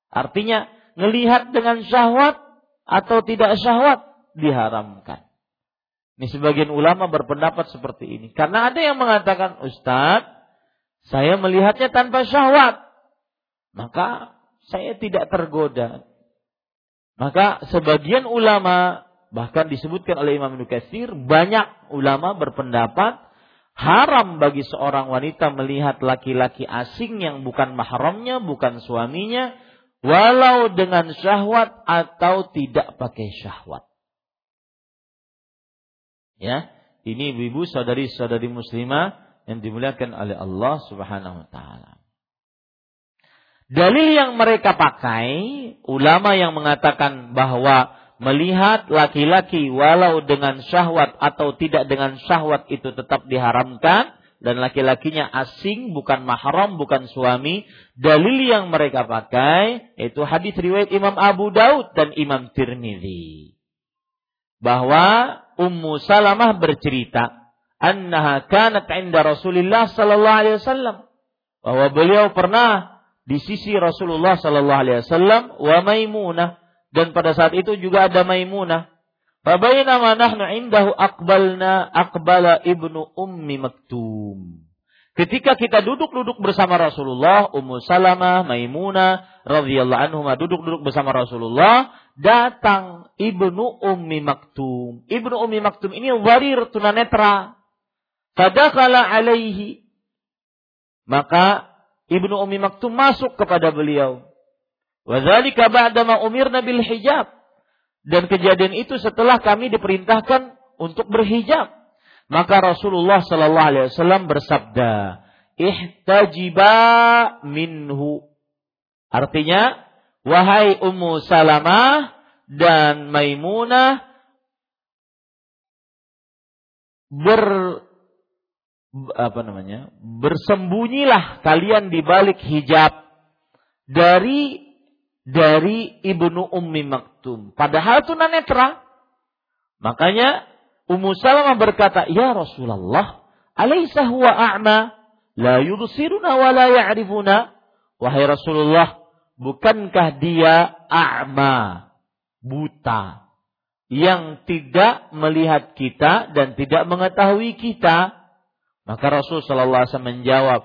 Artinya, melihat dengan syahwat atau tidak syahwat diharamkan. Ini sebagian ulama berpendapat seperti ini. Karena ada yang mengatakan, Ustadz, saya melihatnya tanpa syahwat. Maka saya tidak tergoda. Maka sebagian ulama, bahkan disebutkan oleh Imam Nukasir, banyak ulama berpendapat haram bagi seorang wanita melihat laki-laki asing yang bukan mahramnya, bukan suaminya, walau dengan syahwat atau tidak pakai syahwat. Ya, ini ibu-ibu saudari-saudari muslimah yang dimuliakan oleh Allah Subhanahu wa taala. Dalil yang mereka pakai, ulama yang mengatakan bahwa melihat laki-laki walau dengan syahwat atau tidak dengan syahwat itu tetap diharamkan dan laki-lakinya asing bukan mahram bukan suami dalil yang mereka pakai yaitu hadis riwayat Imam Abu Daud dan Imam Tirmidzi. Bahwa Ummu Salamah bercerita annaha kanat inda Rasulullah sallallahu alaihi wasallam. Bahwa beliau pernah di sisi Rasulullah sallallahu alaihi wasallam wa Maimunah dan pada saat itu juga ada Maimunah. Fabainama nahnu indahu aqbalna aqbala ibnu ummi maktum. Ketika kita duduk-duduk bersama Rasulullah, Ummu Salamah, Maimunah radhiyallahu anhu duduk-duduk bersama Rasulullah, datang Ibnu Ummi Maktum. Ibnu Ummi Maktum ini warir tunanetra. Fadakala alaihi. Maka Ibnu Ummi Maktum masuk kepada beliau. Wadzalika ba'dama umirna bil hijab. Dan kejadian itu setelah kami diperintahkan untuk berhijab. Maka Rasulullah Sallallahu Alaihi Wasallam bersabda, ihtajiba minhu. Artinya, wahai Ummu Salamah dan Maimunah ber apa namanya? bersembunyilah kalian di balik hijab dari dari Ibnu Ummi Maktum. Padahal tunanetra. Makanya Ummu Salamah berkata, "Ya Rasulullah, alaisa huwa a'ma? La yubsiruna wa la ya'rifuna?" Wahai Rasulullah, bukankah dia a'ma, buta, yang tidak melihat kita dan tidak mengetahui kita? Maka Rasul sallallahu alaihi wasallam menjawab,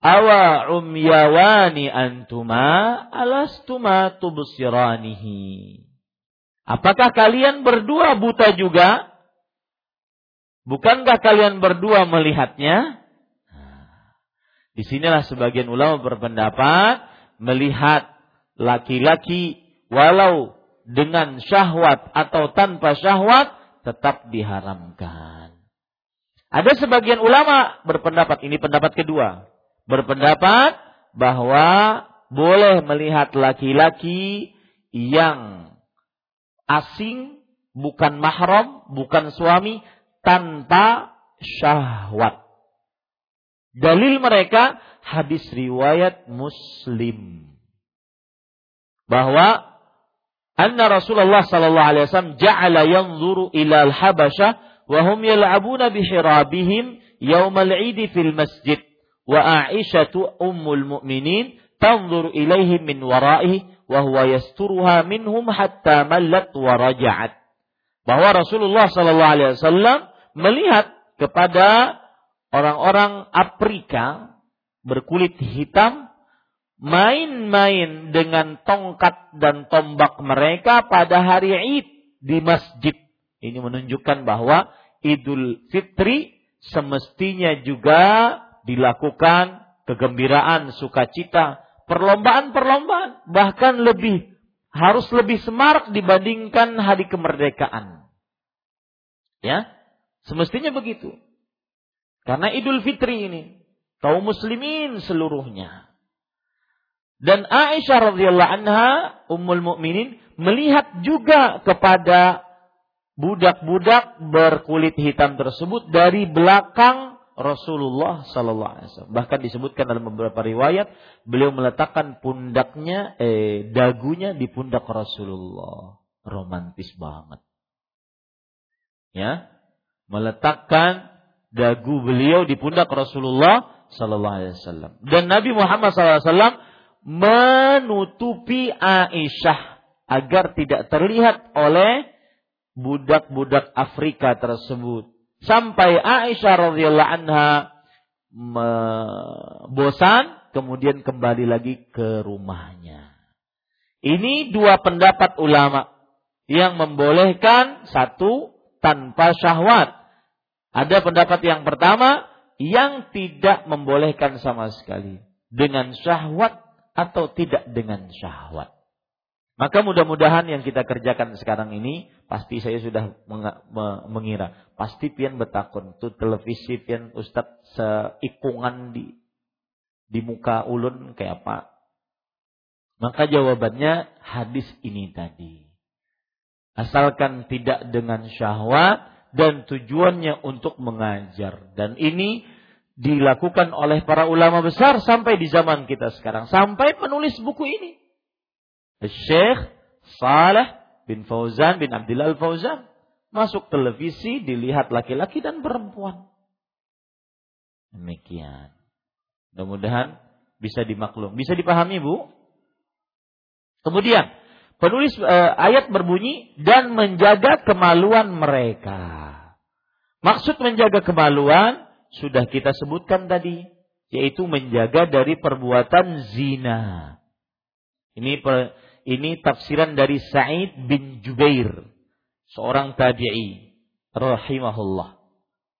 "Awa umyawani antuma alastuma tubsiranihi?" Apakah kalian berdua buta juga? Bukankah kalian berdua melihatnya? di sinilah sebagian ulama berpendapat melihat laki-laki walau dengan syahwat atau tanpa syahwat tetap diharamkan. Ada sebagian ulama berpendapat ini pendapat kedua, berpendapat bahwa boleh melihat laki-laki yang asing bukan mahram, bukan suami tanpa syahwat. Dalil mereka hadis riwayat Muslim bahwa anna Rasulullah sallallahu alaihi wasallam ja'ala yanzuru ila al-habasha wa hum yal'abuna bi hirabihim yawm al-'id fil masjid wa Aisyatu ummul mu'minin tanzur ilaihim min wara'ihi wa huwa yasturuha minhum hatta mallat wa raja'at bahwa Rasulullah sallallahu alaihi wasallam melihat kepada orang-orang Afrika berkulit hitam main-main dengan tongkat dan tombak mereka pada hari Id di masjid. Ini menunjukkan bahwa Idul Fitri semestinya juga dilakukan kegembiraan, sukacita, perlombaan-perlombaan, bahkan lebih harus lebih semarak dibandingkan hari kemerdekaan. Ya, semestinya begitu. Karena Idul Fitri ini kaum muslimin seluruhnya. Dan Aisyah radhiyallahu anha ummul mukminin melihat juga kepada budak-budak berkulit hitam tersebut dari belakang Rasulullah sallallahu alaihi wasallam. Bahkan disebutkan dalam beberapa riwayat beliau meletakkan pundaknya eh dagunya di pundak Rasulullah. Romantis banget. Ya. Meletakkan dagu beliau di pundak Rasulullah sallallahu alaihi wasallam. Dan Nabi Muhammad sallallahu alaihi wasallam menutupi Aisyah agar tidak terlihat oleh budak-budak Afrika tersebut. Sampai Aisyah radhiyallahu anha bosan kemudian kembali lagi ke rumahnya. Ini dua pendapat ulama yang membolehkan satu tanpa syahwat. Ada pendapat yang pertama yang tidak membolehkan sama sekali dengan syahwat atau tidak dengan syahwat. Maka mudah-mudahan yang kita kerjakan sekarang ini pasti saya sudah mengira. Pasti pian betakun. Tu televisi pian ustad seikungan di di muka ulun kayak apa. Maka jawabannya hadis ini tadi. Asalkan tidak dengan syahwat dan tujuannya untuk mengajar. Dan ini dilakukan oleh para ulama besar sampai di zaman kita sekarang. Sampai penulis buku ini Syekh Saleh bin Fauzan bin Abdullah Al-Fauzan masuk televisi dilihat laki-laki dan perempuan. Demikian. Mudah-mudahan bisa dimaklum, bisa dipahami Bu. Kemudian penulis e, ayat berbunyi dan menjaga kemaluan mereka. Maksud menjaga kemaluan sudah kita sebutkan tadi, yaitu menjaga dari perbuatan zina. Ini per, ini tafsiran dari Sa'id bin Jubair, seorang tabi'i rahimahullah.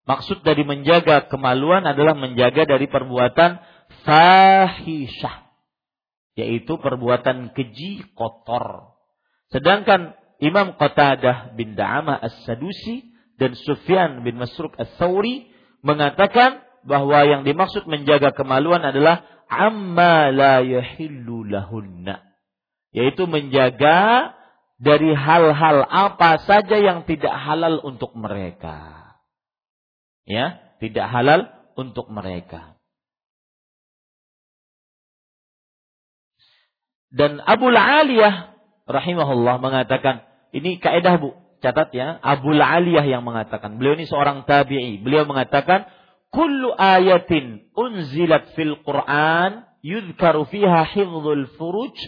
Maksud dari menjaga kemaluan adalah menjaga dari perbuatan fahisyah, yaitu perbuatan keji kotor. Sedangkan Imam Qatadah bin Da'amah As-Sadusi dan Sufyan bin Masruk As-Sawri mengatakan bahwa yang dimaksud menjaga kemaluan adalah amma la yahillu lahunna yaitu menjaga dari hal-hal apa saja yang tidak halal untuk mereka. Ya, tidak halal untuk mereka. Dan Abu Aliyah rahimahullah mengatakan, ini kaidah Bu, catat ya, Abu Aliyah yang mengatakan. Beliau ini seorang tabi'i. Beliau mengatakan, "Kullu ayatin unzilat fil Qur'an yudhkaru fiha hifdzul furuj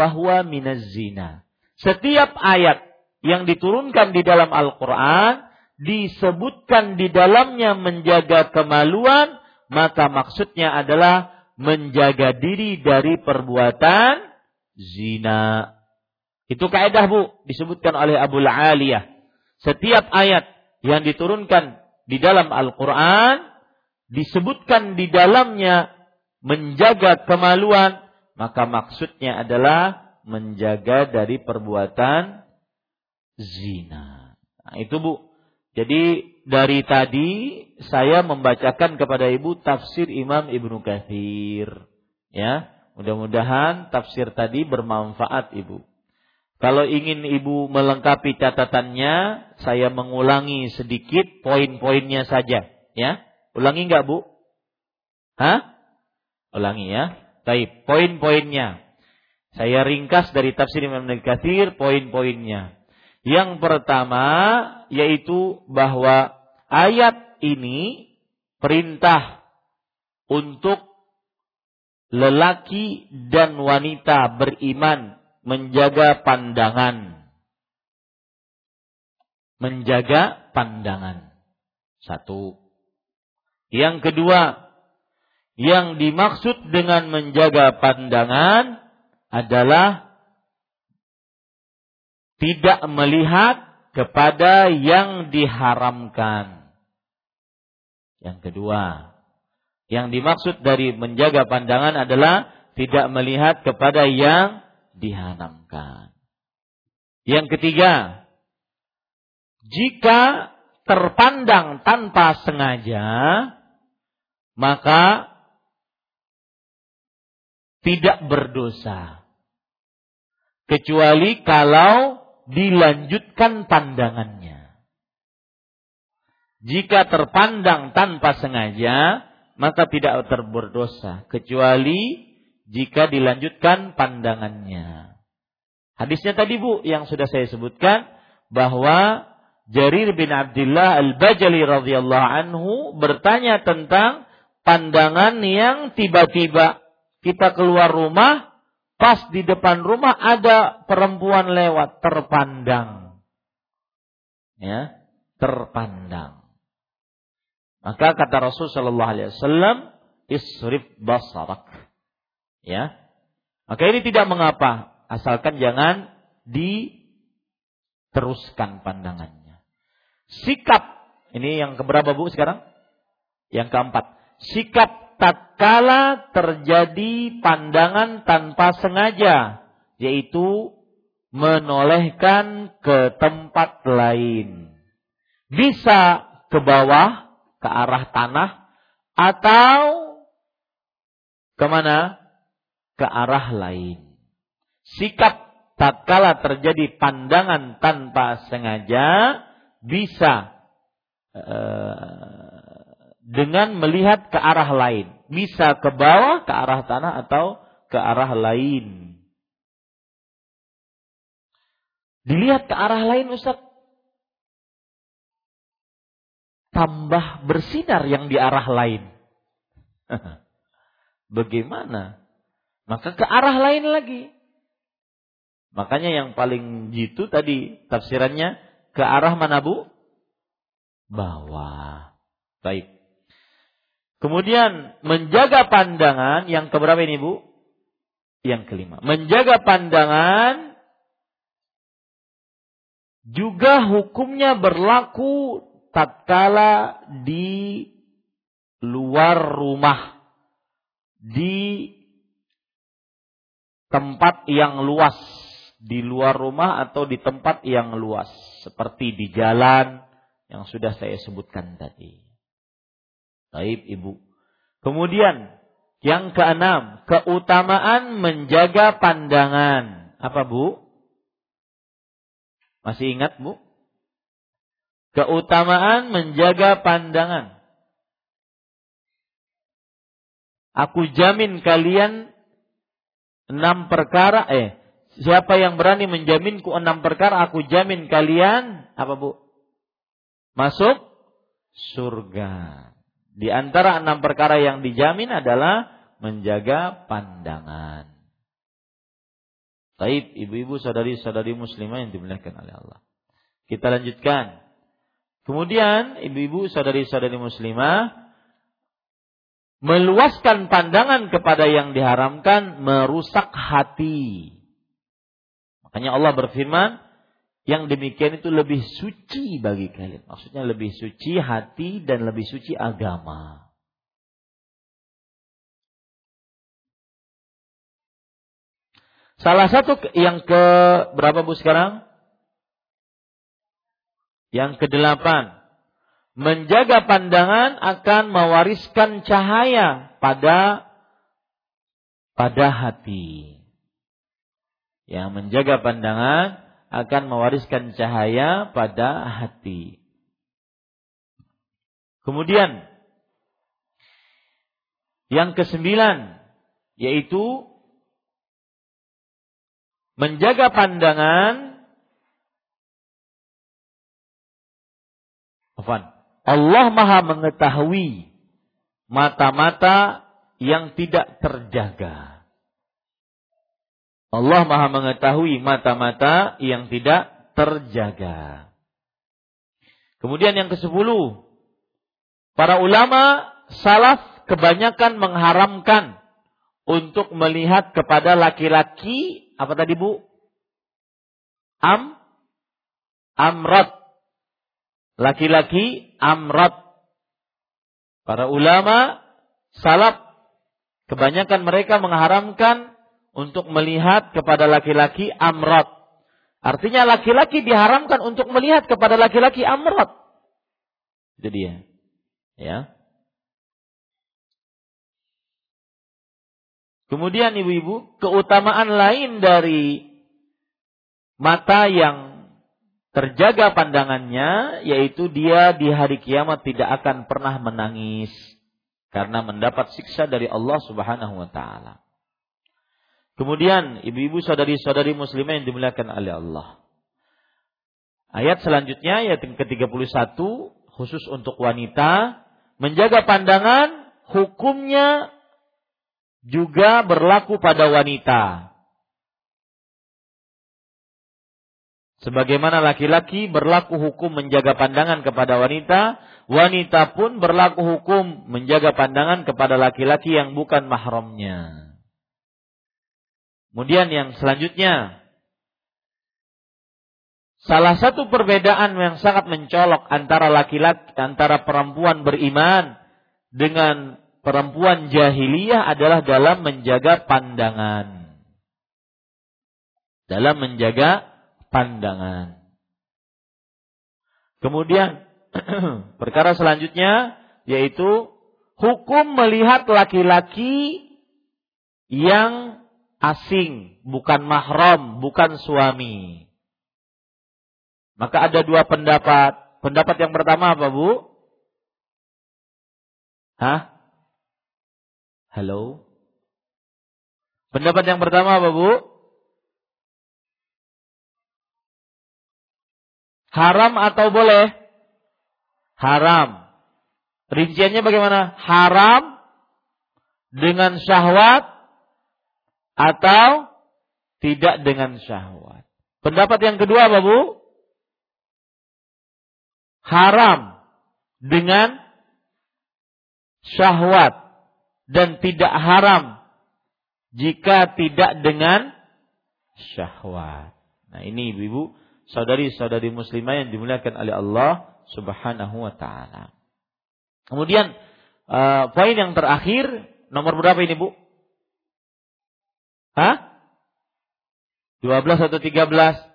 bahwa minaz zina. Setiap ayat yang diturunkan di dalam Al-Quran disebutkan di dalamnya menjaga kemaluan, maka maksudnya adalah menjaga diri dari perbuatan zina. Itu kaidah Bu, disebutkan oleh Abu Aliyah. Setiap ayat yang diturunkan di dalam Al-Quran disebutkan di dalamnya menjaga kemaluan, maka maksudnya adalah menjaga dari perbuatan zina. Nah, itu Bu. Jadi dari tadi saya membacakan kepada Ibu tafsir Imam Ibnu Katsir. Ya, mudah-mudahan tafsir tadi bermanfaat Ibu. Kalau ingin Ibu melengkapi catatannya, saya mengulangi sedikit poin-poinnya saja, ya. Ulangi enggak, Bu? Hah? Ulangi ya. Baik, poin-poinnya. Saya ringkas dari tafsir Imam Katsir poin-poinnya. Yang pertama yaitu bahwa ayat ini perintah untuk lelaki dan wanita beriman menjaga pandangan. Menjaga pandangan. Satu. Yang kedua, yang dimaksud dengan menjaga pandangan adalah tidak melihat kepada yang diharamkan. Yang kedua, yang dimaksud dari menjaga pandangan adalah tidak melihat kepada yang diharamkan. Yang ketiga, jika terpandang tanpa sengaja, maka tidak berdosa. Kecuali kalau dilanjutkan pandangannya. Jika terpandang tanpa sengaja, maka tidak terberdosa. Kecuali jika dilanjutkan pandangannya. Hadisnya tadi Bu yang sudah saya sebutkan bahwa Jarir bin Abdullah Al-Bajali radhiyallahu anhu bertanya tentang pandangan yang tiba-tiba kita keluar rumah pas di depan rumah ada perempuan lewat terpandang. Ya, terpandang. Maka kata Rasul sallallahu alaihi wasallam, "Isrif basarak." Ya. Maka ini tidak mengapa, asalkan jangan diteruskan pandangannya. Sikap ini yang keberapa Bu sekarang? Yang keempat. Sikap tatkala terjadi pandangan tanpa sengaja, yaitu menolehkan ke tempat lain. Bisa ke bawah, ke arah tanah, atau ke mana? Ke arah lain. Sikap tatkala terjadi pandangan tanpa sengaja, bisa uh, dengan melihat ke arah lain, bisa ke bawah, ke arah tanah atau ke arah lain. Dilihat ke arah lain Ustaz. Tambah bersinar yang di arah lain. Bagaimana? Maka ke arah lain lagi. Makanya yang paling jitu tadi tafsirannya ke arah mana Bu? Bawah. Baik. Kemudian menjaga pandangan yang keberapa ini Bu? Yang kelima. Menjaga pandangan juga hukumnya berlaku tatkala di luar rumah di tempat yang luas di luar rumah atau di tempat yang luas seperti di jalan yang sudah saya sebutkan tadi. Baik Ibu. Kemudian yang keenam, keutamaan menjaga pandangan. Apa Bu? Masih ingat Bu? Keutamaan menjaga pandangan. Aku jamin kalian enam perkara eh Siapa yang berani menjaminku enam perkara, aku jamin kalian apa bu? Masuk surga. Di antara enam perkara yang dijamin adalah menjaga pandangan. Taib, ibu-ibu, saudari-saudari muslimah yang dimuliakan oleh Allah. Kita lanjutkan. Kemudian, ibu-ibu, saudari-saudari muslimah, meluaskan pandangan kepada yang diharamkan merusak hati. Makanya Allah berfirman, yang demikian itu lebih suci bagi kalian. Maksudnya lebih suci hati dan lebih suci agama. Salah satu yang ke berapa Bu sekarang? Yang kedelapan. Menjaga pandangan akan mewariskan cahaya pada pada hati yang menjaga pandangan akan mewariskan cahaya pada hati. Kemudian yang kesembilan yaitu menjaga pandangan Allah Maha mengetahui mata-mata yang tidak terjaga. Allah Maha mengetahui mata-mata yang tidak terjaga. Kemudian yang ke-10, para ulama salaf kebanyakan mengharamkan untuk melihat kepada laki-laki apa tadi Bu? Am amrat. Laki-laki amrat. Para ulama salaf kebanyakan mereka mengharamkan untuk melihat kepada laki-laki amrat. Artinya laki-laki diharamkan untuk melihat kepada laki-laki amrat. Itu dia. Ya. Kemudian ibu-ibu, keutamaan lain dari mata yang terjaga pandangannya yaitu dia di hari kiamat tidak akan pernah menangis karena mendapat siksa dari Allah Subhanahu wa taala. Kemudian ibu-ibu saudari-saudari muslimah yang dimuliakan oleh Allah. Ayat selanjutnya ayat ke-31 khusus untuk wanita menjaga pandangan hukumnya juga berlaku pada wanita. Sebagaimana laki-laki berlaku hukum menjaga pandangan kepada wanita, wanita pun berlaku hukum menjaga pandangan kepada laki-laki yang bukan mahramnya. Kemudian yang selanjutnya, salah satu perbedaan yang sangat mencolok antara laki-laki antara perempuan beriman dengan perempuan jahiliyah adalah dalam menjaga pandangan. Dalam menjaga pandangan. Kemudian perkara selanjutnya yaitu hukum melihat laki-laki yang asing, bukan mahram, bukan suami. Maka ada dua pendapat. Pendapat yang pertama apa, Bu? Hah? Halo? Pendapat yang pertama apa, Bu? Haram atau boleh? Haram. Rinciannya bagaimana? Haram dengan syahwat atau tidak dengan syahwat. Pendapat yang kedua apa Bu? Haram dengan syahwat dan tidak haram jika tidak dengan syahwat. Nah ini ibu-ibu, saudari-saudari muslimah yang dimuliakan oleh Allah subhanahu wa ta'ala. Kemudian, uh, poin yang terakhir, nomor berapa ini bu? Hah? 12 atau 13?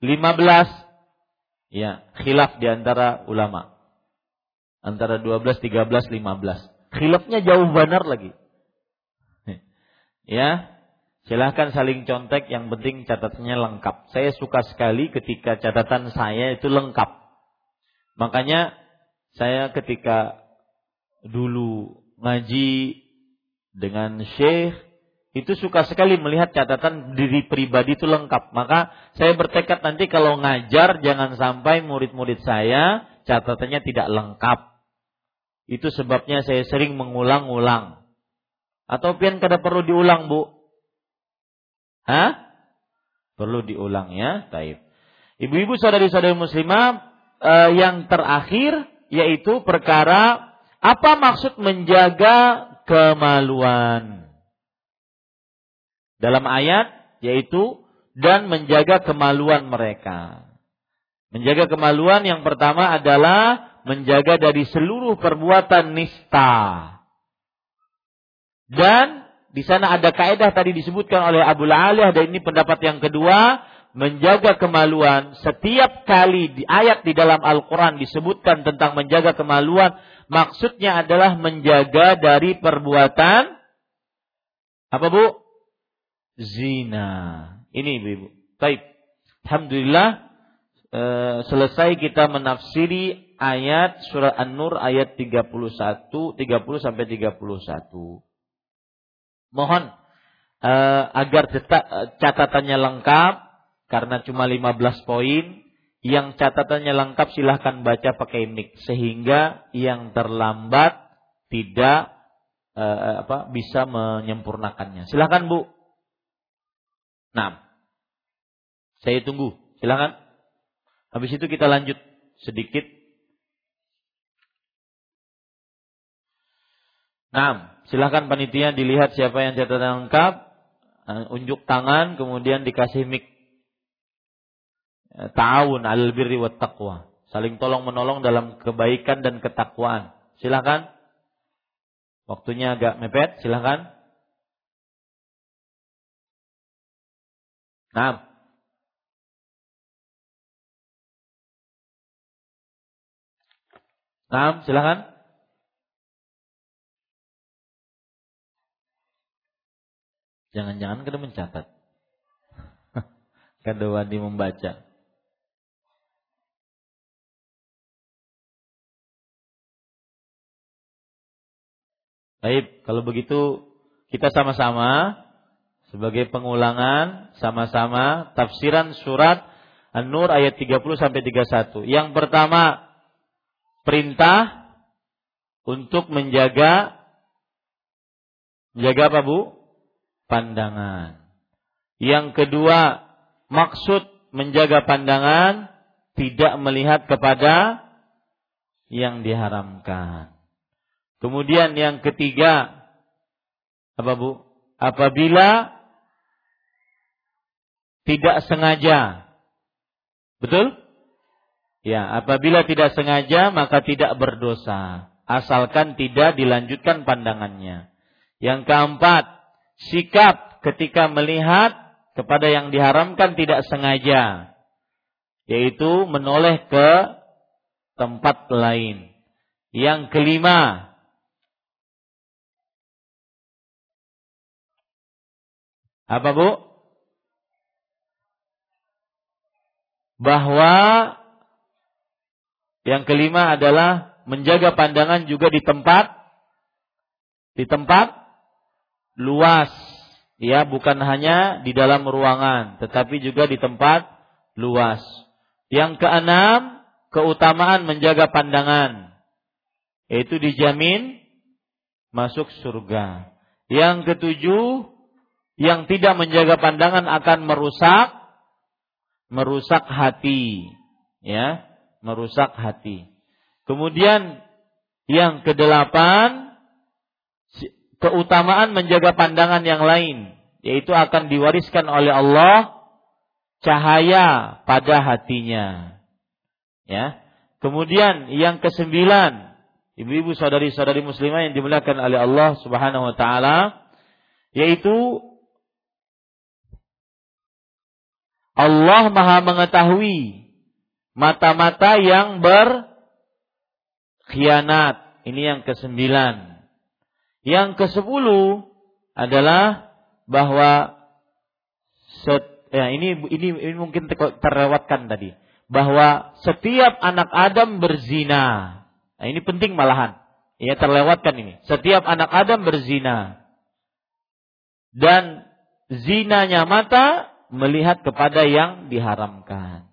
15? Ya, khilaf di antara ulama. Antara 12, 13, 15. Khilafnya jauh benar lagi. Ya, silahkan saling contek, yang penting catatannya lengkap. Saya suka sekali ketika catatan saya itu lengkap. Makanya saya ketika dulu ngaji dengan syekh itu suka sekali melihat catatan diri pribadi itu lengkap. Maka saya bertekad nanti kalau ngajar jangan sampai murid-murid saya catatannya tidak lengkap. Itu sebabnya saya sering mengulang-ulang. Atau pian kada perlu diulang, Bu? Hah? Perlu diulang ya, taib. Ibu-ibu saudari-saudari muslimah eh, yang terakhir yaitu perkara apa maksud menjaga kemaluan dalam ayat yaitu dan menjaga kemaluan mereka. Menjaga kemaluan yang pertama adalah menjaga dari seluruh perbuatan nista. Dan di sana ada kaidah tadi disebutkan oleh Abu Aliyah dan ini pendapat yang kedua, menjaga kemaluan. Setiap kali di ayat di dalam Al-Qur'an disebutkan tentang menjaga kemaluan, maksudnya adalah menjaga dari perbuatan apa Bu? Zina. Ini ibu-ibu. Baik. Alhamdulillah e, selesai kita menafsiri ayat surah An-Nur ayat 31, 30 sampai 31. Mohon e, agar catatannya lengkap karena cuma 15 poin. Yang catatannya lengkap silahkan baca pakai mic sehingga yang terlambat tidak e, apa bisa menyempurnakannya. Silahkan Bu. Nah, saya tunggu. Silakan. Habis itu kita lanjut sedikit. Nah, silakan panitia dilihat siapa yang catatan lengkap, uh, unjuk tangan, kemudian dikasih mic. ta'awun 'alal birri wat taqwa. Saling tolong menolong dalam kebaikan dan ketakwaan. Silakan. Waktunya agak mepet, silakan. Nah. Nah, silakan. Jangan-jangan kena mencatat. Kada wadi membaca. Baik, kalau begitu kita sama-sama sebagai pengulangan sama-sama tafsiran surat An-Nur ayat 30 sampai 31. Yang pertama perintah untuk menjaga menjaga apa Bu? Pandangan. Yang kedua, maksud menjaga pandangan tidak melihat kepada yang diharamkan. Kemudian yang ketiga, apa Bu? Apabila tidak sengaja. Betul? Ya, apabila tidak sengaja maka tidak berdosa, asalkan tidak dilanjutkan pandangannya. Yang keempat, sikap ketika melihat kepada yang diharamkan tidak sengaja, yaitu menoleh ke tempat lain. Yang kelima, Apa Bu? Bahwa yang kelima adalah menjaga pandangan juga di tempat di tempat luas. Ya, bukan hanya di dalam ruangan, tetapi juga di tempat luas. Yang keenam, keutamaan menjaga pandangan. Yaitu dijamin masuk surga. Yang ketujuh, yang tidak menjaga pandangan akan merusak merusak hati ya merusak hati. Kemudian yang kedelapan keutamaan menjaga pandangan yang lain yaitu akan diwariskan oleh Allah cahaya pada hatinya ya. Kemudian yang kesembilan ibu-ibu saudari-saudari muslimah yang dimuliakan oleh Allah Subhanahu wa taala yaitu Allah Maha mengetahui mata-mata yang berkhianat. Ini yang kesembilan. Yang kesepuluh adalah bahwa set, ya ini ini ini mungkin terlewatkan tadi bahwa setiap anak Adam berzina. Nah, ini penting malahan. Ya terlewatkan ini. Setiap anak Adam berzina. Dan zinanya mata melihat kepada yang diharamkan.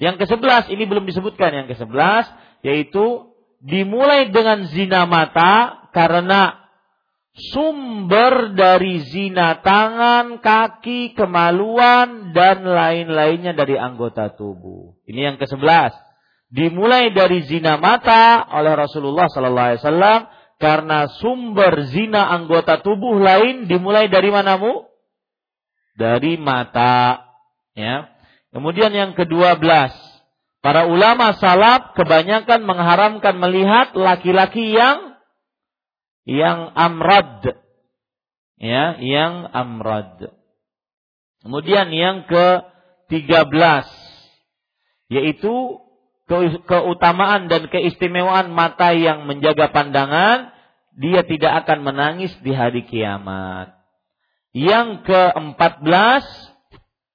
Yang ke-11 ini belum disebutkan yang ke-11 yaitu dimulai dengan zina mata karena sumber dari zina tangan, kaki, kemaluan dan lain-lainnya dari anggota tubuh. Ini yang ke-11. Dimulai dari zina mata oleh Rasulullah sallallahu alaihi wasallam karena sumber zina anggota tubuh lain dimulai dari mana, Bu? Dari mata. Ya. Kemudian yang kedua belas, para ulama salaf kebanyakan mengharamkan melihat laki-laki yang yang amrad, ya, yang amrad. Kemudian yang ke tiga belas, yaitu keutamaan dan keistimewaan mata yang menjaga pandangan, dia tidak akan menangis di hari kiamat. Yang keempat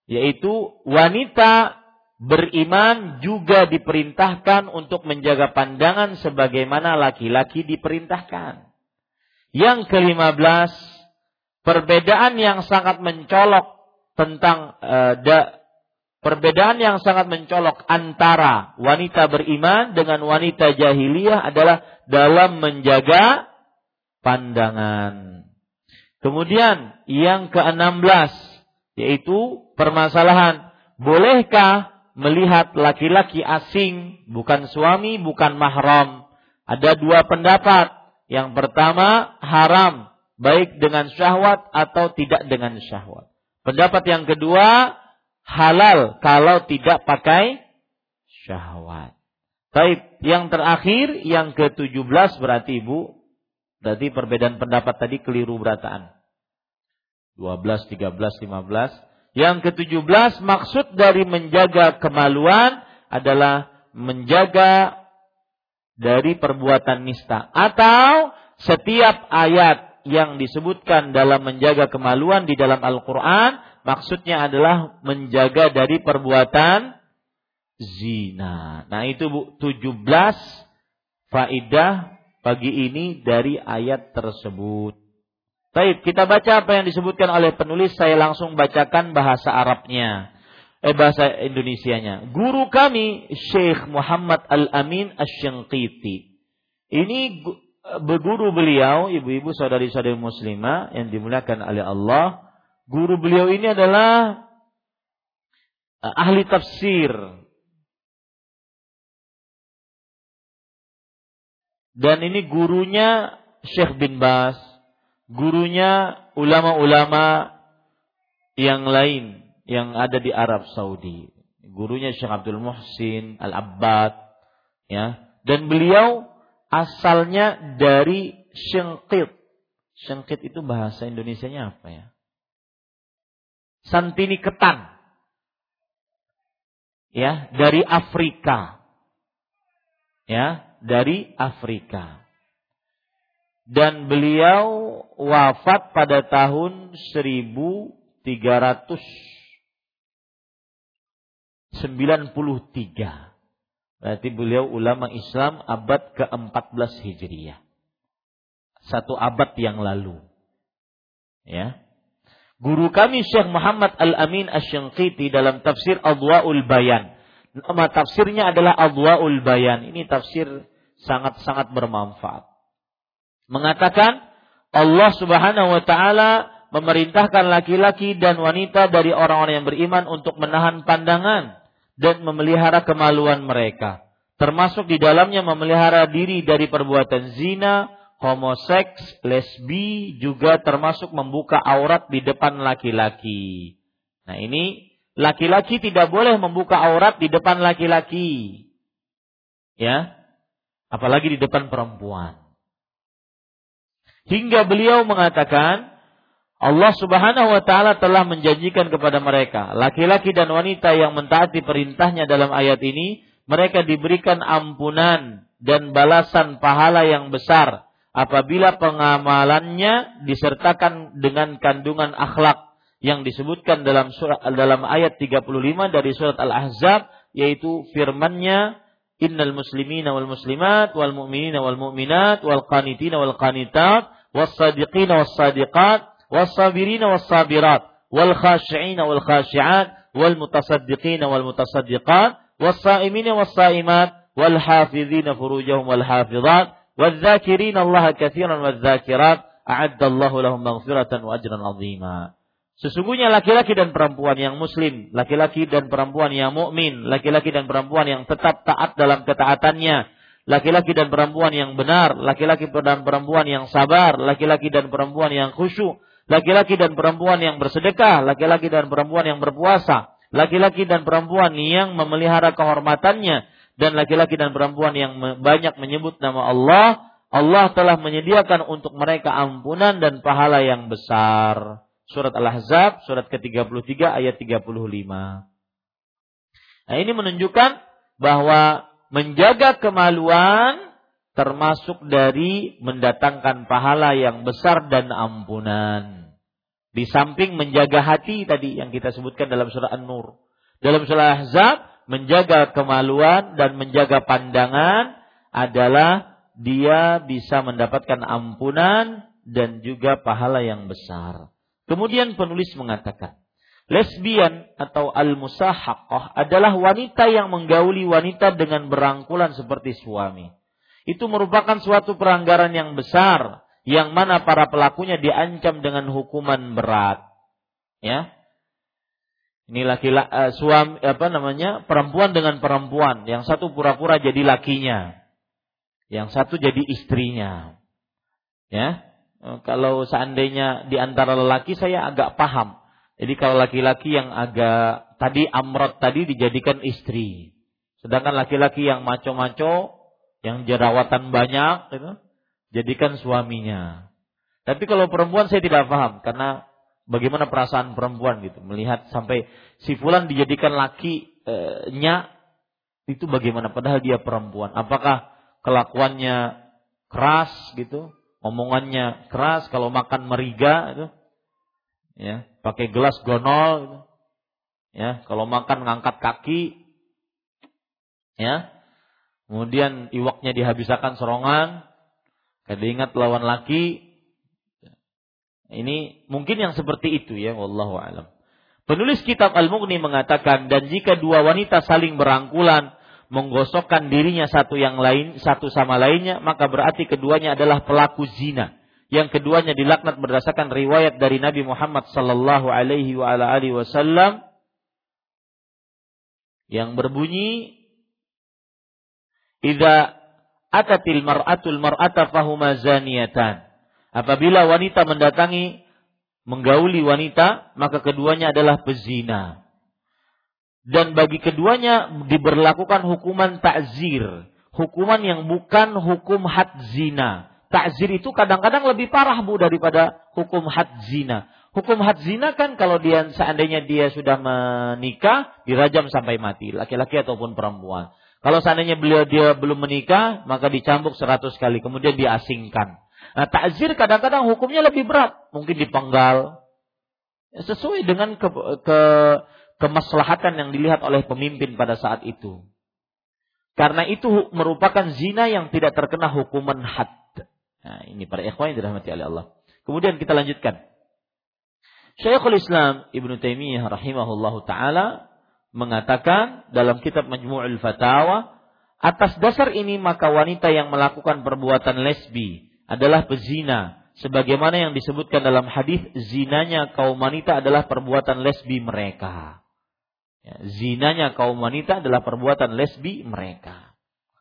yaitu wanita beriman juga diperintahkan untuk menjaga pandangan sebagaimana laki-laki diperintahkan. Yang kelima belas, perbedaan yang sangat mencolok tentang uh, da, perbedaan yang sangat mencolok antara wanita beriman dengan wanita jahiliyah adalah dalam menjaga pandangan. Kemudian yang ke-16 yaitu permasalahan bolehkah melihat laki-laki asing bukan suami bukan mahram? Ada dua pendapat. Yang pertama haram baik dengan syahwat atau tidak dengan syahwat. Pendapat yang kedua halal kalau tidak pakai syahwat. Baik, yang terakhir yang ke-17 berarti Ibu berarti perbedaan pendapat tadi keliru berataan. 12, 13, 15. Yang ke-17 maksud dari menjaga kemaluan adalah menjaga dari perbuatan nista atau setiap ayat yang disebutkan dalam menjaga kemaluan di dalam Al-Qur'an maksudnya adalah menjaga dari perbuatan zina. Nah, itu Bu 17 faidah pagi ini dari ayat tersebut. Baik, kita baca apa yang disebutkan oleh penulis. Saya langsung bacakan bahasa Arabnya. Eh, bahasa Indonesianya. Guru kami, Syekh Muhammad Al-Amin Asyangkiti. Ini berguru beliau, ibu-ibu saudari-saudari muslimah yang dimuliakan oleh Allah. Guru beliau ini adalah eh, ahli tafsir. Dan ini gurunya Syekh bin Bas gurunya ulama-ulama yang lain yang ada di Arab Saudi. Gurunya Syekh Abdul Muhsin Al-Abbad ya. Dan beliau asalnya dari Syengkit. Syengkit itu bahasa Indonesianya apa ya? Santini ketan. Ya, dari Afrika. Ya, dari Afrika dan beliau wafat pada tahun 1393. Berarti beliau ulama Islam abad ke-14 Hijriah. Satu abad yang lalu. Ya. Guru kami Syekh Muhammad Al-Amin Asy-Syanqiti dalam tafsir Adwaul Bayan. Nama tafsirnya adalah Adwaul Bayan. Ini tafsir sangat-sangat bermanfaat mengatakan Allah Subhanahu wa taala memerintahkan laki-laki dan wanita dari orang-orang yang beriman untuk menahan pandangan dan memelihara kemaluan mereka. Termasuk di dalamnya memelihara diri dari perbuatan zina, homoseks, lesbi, juga termasuk membuka aurat di depan laki-laki. Nah ini laki-laki tidak boleh membuka aurat di depan laki-laki. Ya. Apalagi di depan perempuan. Hingga beliau mengatakan, Allah Subhanahu wa taala telah menjanjikan kepada mereka, laki-laki dan wanita yang mentaati perintahnya dalam ayat ini, mereka diberikan ampunan dan balasan pahala yang besar apabila pengamalannya disertakan dengan kandungan akhlak yang disebutkan dalam surat dalam ayat 35 dari surat Al-Ahzab yaitu firman-Nya innal muslimina wal muslimat wal mu'minina wal mu'minat wal qanitina wal qanitat والصادقين والصادقات والصابرين والصابرات والخاشعين والخاشعات والمتصدقين والمتصدقات والصائمين والصائمات والحافظين فروجهم والحافظات والذاكرين الله كثيرا والذاكرات أعد الله لهم مغفرة وأجرا عظيما Sesungguhnya laki-laki dan perempuan yang muslim, laki-laki dan perempuan yang mukmin, laki-laki dan perempuan yang tetap taat dalam ketaatannya, laki-laki dan perempuan yang benar, laki-laki dan perempuan yang sabar, laki-laki dan perempuan yang khusyuk, laki-laki dan perempuan yang bersedekah, laki-laki dan perempuan yang berpuasa, laki-laki dan perempuan yang memelihara kehormatannya, dan laki-laki dan perempuan yang banyak menyebut nama Allah, Allah telah menyediakan untuk mereka ampunan dan pahala yang besar. Surat Al-Ahzab, surat ke-33 ayat 35. Nah ini menunjukkan bahwa menjaga kemaluan termasuk dari mendatangkan pahala yang besar dan ampunan. Di samping menjaga hati tadi yang kita sebutkan dalam surah An-Nur. Dalam surah Ahzab, menjaga kemaluan dan menjaga pandangan adalah dia bisa mendapatkan ampunan dan juga pahala yang besar. Kemudian penulis mengatakan, Lesbian atau al-musahaqqah adalah wanita yang menggauli wanita dengan berangkulan seperti suami. Itu merupakan suatu pelanggaran yang besar yang mana para pelakunya diancam dengan hukuman berat. Ya. Ini laki-laki uh, suami apa namanya? perempuan dengan perempuan, yang satu pura-pura jadi lakinya. Yang satu jadi istrinya. Ya. Kalau seandainya di antara lelaki saya agak paham jadi kalau laki-laki yang agak tadi amrot tadi dijadikan istri. Sedangkan laki-laki yang maco-maco, yang jerawatan banyak, itu, jadikan suaminya. Tapi kalau perempuan saya tidak paham karena bagaimana perasaan perempuan gitu melihat sampai si fulan dijadikan lakinya itu bagaimana padahal dia perempuan. Apakah kelakuannya keras gitu, omongannya keras kalau makan meriga itu ya, pakai gelas gonol gitu. Ya, kalau makan ngangkat kaki ya. Kemudian iwaknya dihabiskan serongan, kada ingat lawan laki, ini mungkin yang seperti itu ya, wallahu alam. Penulis kitab Al-Mughni mengatakan dan jika dua wanita saling berangkulan menggosokkan dirinya satu yang lain satu sama lainnya maka berarti keduanya adalah pelaku zina. Yang keduanya dilaknat berdasarkan riwayat dari Nabi Muhammad sallallahu alaihi wa ala alihi wasallam yang berbunyi Idza atatil mar'atul mar'ata fahuma zaniyatan Apabila wanita mendatangi menggauli wanita, maka keduanya adalah pezina. Dan bagi keduanya diberlakukan hukuman takzir, hukuman yang bukan hukum had zina. Takzir itu kadang-kadang lebih parah Bu daripada hukum had zina. Hukum had zina kan kalau dia seandainya dia sudah menikah dirajam sampai mati, laki-laki ataupun perempuan. Kalau seandainya beliau dia belum menikah, maka dicambuk seratus kali, kemudian diasingkan. Nah, takzir kadang-kadang hukumnya lebih berat, mungkin dipenggal. Ya, sesuai dengan ke, ke kemaslahatan yang dilihat oleh pemimpin pada saat itu. Karena itu merupakan zina yang tidak terkena hukuman had. Nah, ini para ikhwan yang dirahmati oleh Allah. Kemudian kita lanjutkan. Syekhul Islam Ibnu Taimiyah rahimahullahu taala mengatakan dalam kitab Majmu'ul Fatawa, atas dasar ini maka wanita yang melakukan perbuatan lesbi adalah pezina sebagaimana yang disebutkan dalam hadis zinanya kaum wanita adalah perbuatan lesbi mereka. Ya, zinanya kaum wanita adalah perbuatan lesbi mereka.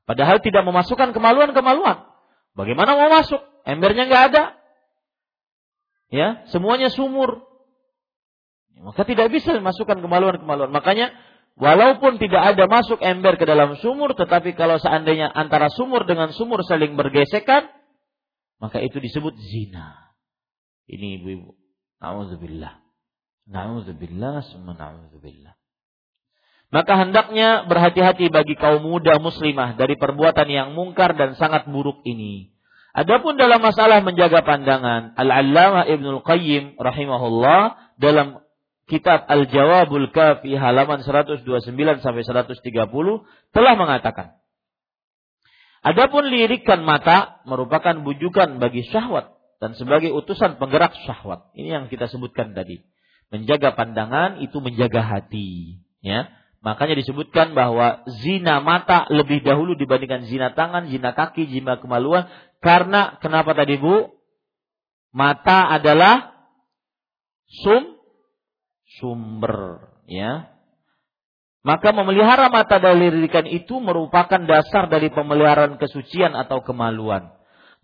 Padahal tidak memasukkan kemaluan-kemaluan. Bagaimana mau masuk? Embernya nggak ada. Ya, semuanya sumur. Ya, maka tidak bisa memasukkan kemaluan-kemaluan. Makanya walaupun tidak ada masuk ember ke dalam sumur, tetapi kalau seandainya antara sumur dengan sumur saling bergesekan, maka itu disebut zina. Ini ibu-ibu. Nauzubillah. Nauzubillah, semua nauzubillah. Maka hendaknya berhati-hati bagi kaum muda muslimah dari perbuatan yang mungkar dan sangat buruk ini. Adapun dalam masalah menjaga pandangan, Al-Allamah Ibnul Qayyim rahimahullah dalam kitab Al-Jawabul Kafi halaman 129 sampai 130 telah mengatakan Adapun lirikan mata merupakan bujukan bagi syahwat dan sebagai utusan penggerak syahwat. Ini yang kita sebutkan tadi. Menjaga pandangan itu menjaga hati, ya. Makanya disebutkan bahwa zina mata lebih dahulu dibandingkan zina tangan, zina kaki, zina kemaluan. Karena kenapa tadi Bu? Mata adalah sum sumber, ya. Maka memelihara mata dari lirikan itu merupakan dasar dari pemeliharaan kesucian atau kemaluan.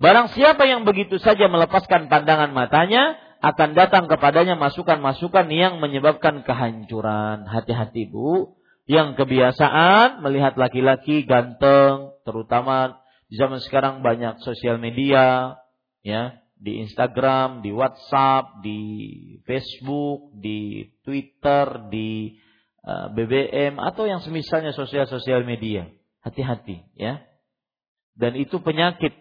Barang siapa yang begitu saja melepaskan pandangan matanya, akan datang kepadanya masukan-masukan yang menyebabkan kehancuran. Hati-hati bu, yang kebiasaan melihat laki-laki ganteng, terutama di zaman sekarang banyak sosial media, ya di Instagram, di WhatsApp, di Facebook, di Twitter, di Eh, BBM atau yang semisalnya sosial-sosial media. Hati-hati ya. Dan itu penyakit.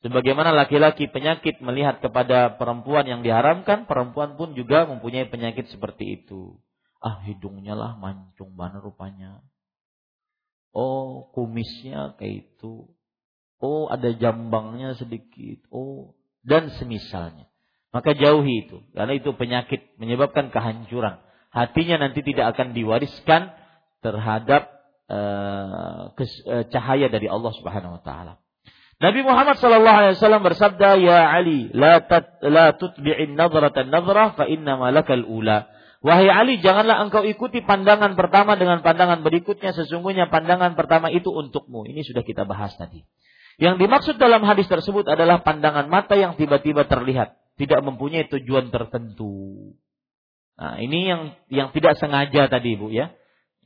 Sebagaimana laki-laki penyakit melihat kepada perempuan yang diharamkan, perempuan pun juga mempunyai penyakit seperti itu. Ah hidungnya lah mancung mana rupanya. Oh kumisnya kayak itu. Oh ada jambangnya sedikit. Oh dan semisalnya. Maka jauhi itu. Karena itu penyakit menyebabkan kehancuran hatinya nanti tidak akan diwariskan terhadap uh, cahaya dari Allah Subhanahu wa taala. Nabi Muhammad sallallahu alaihi wasallam bersabda, "Ya Ali, la tat, la tutbi'in nadratan nadrah fa inna malakal ula." Wahai Ali, janganlah engkau ikuti pandangan pertama dengan pandangan berikutnya, sesungguhnya pandangan pertama itu untukmu. Ini sudah kita bahas tadi. Yang dimaksud dalam hadis tersebut adalah pandangan mata yang tiba-tiba terlihat, tidak mempunyai tujuan tertentu. Nah, ini yang yang tidak sengaja tadi Bu ya.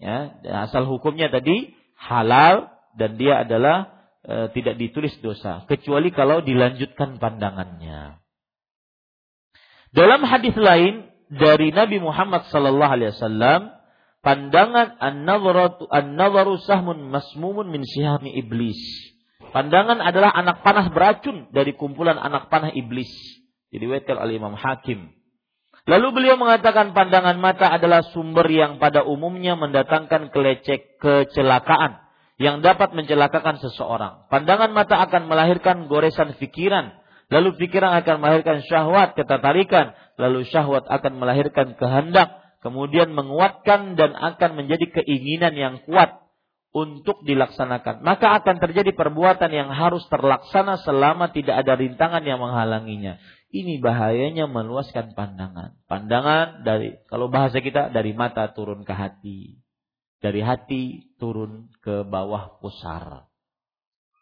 Ya, asal hukumnya tadi halal dan dia adalah e, tidak ditulis dosa kecuali kalau dilanjutkan pandangannya. Dalam hadis lain dari Nabi Muhammad sallallahu alaihi wasallam, pandangan an-nadharatu an-nadharu sahmun masmumun min sihami iblis. Pandangan adalah anak panah beracun dari kumpulan anak panah iblis. Jadi wetel oleh Imam Hakim. Lalu beliau mengatakan pandangan mata adalah sumber yang pada umumnya mendatangkan kelecek kecelakaan yang dapat mencelakakan seseorang. Pandangan mata akan melahirkan goresan pikiran, lalu pikiran akan melahirkan syahwat, ketertarikan, lalu syahwat akan melahirkan kehendak, kemudian menguatkan dan akan menjadi keinginan yang kuat untuk dilaksanakan. Maka akan terjadi perbuatan yang harus terlaksana selama tidak ada rintangan yang menghalanginya. Ini bahayanya meluaskan pandangan. Pandangan dari kalau bahasa kita dari mata turun ke hati. Dari hati turun ke bawah pusar.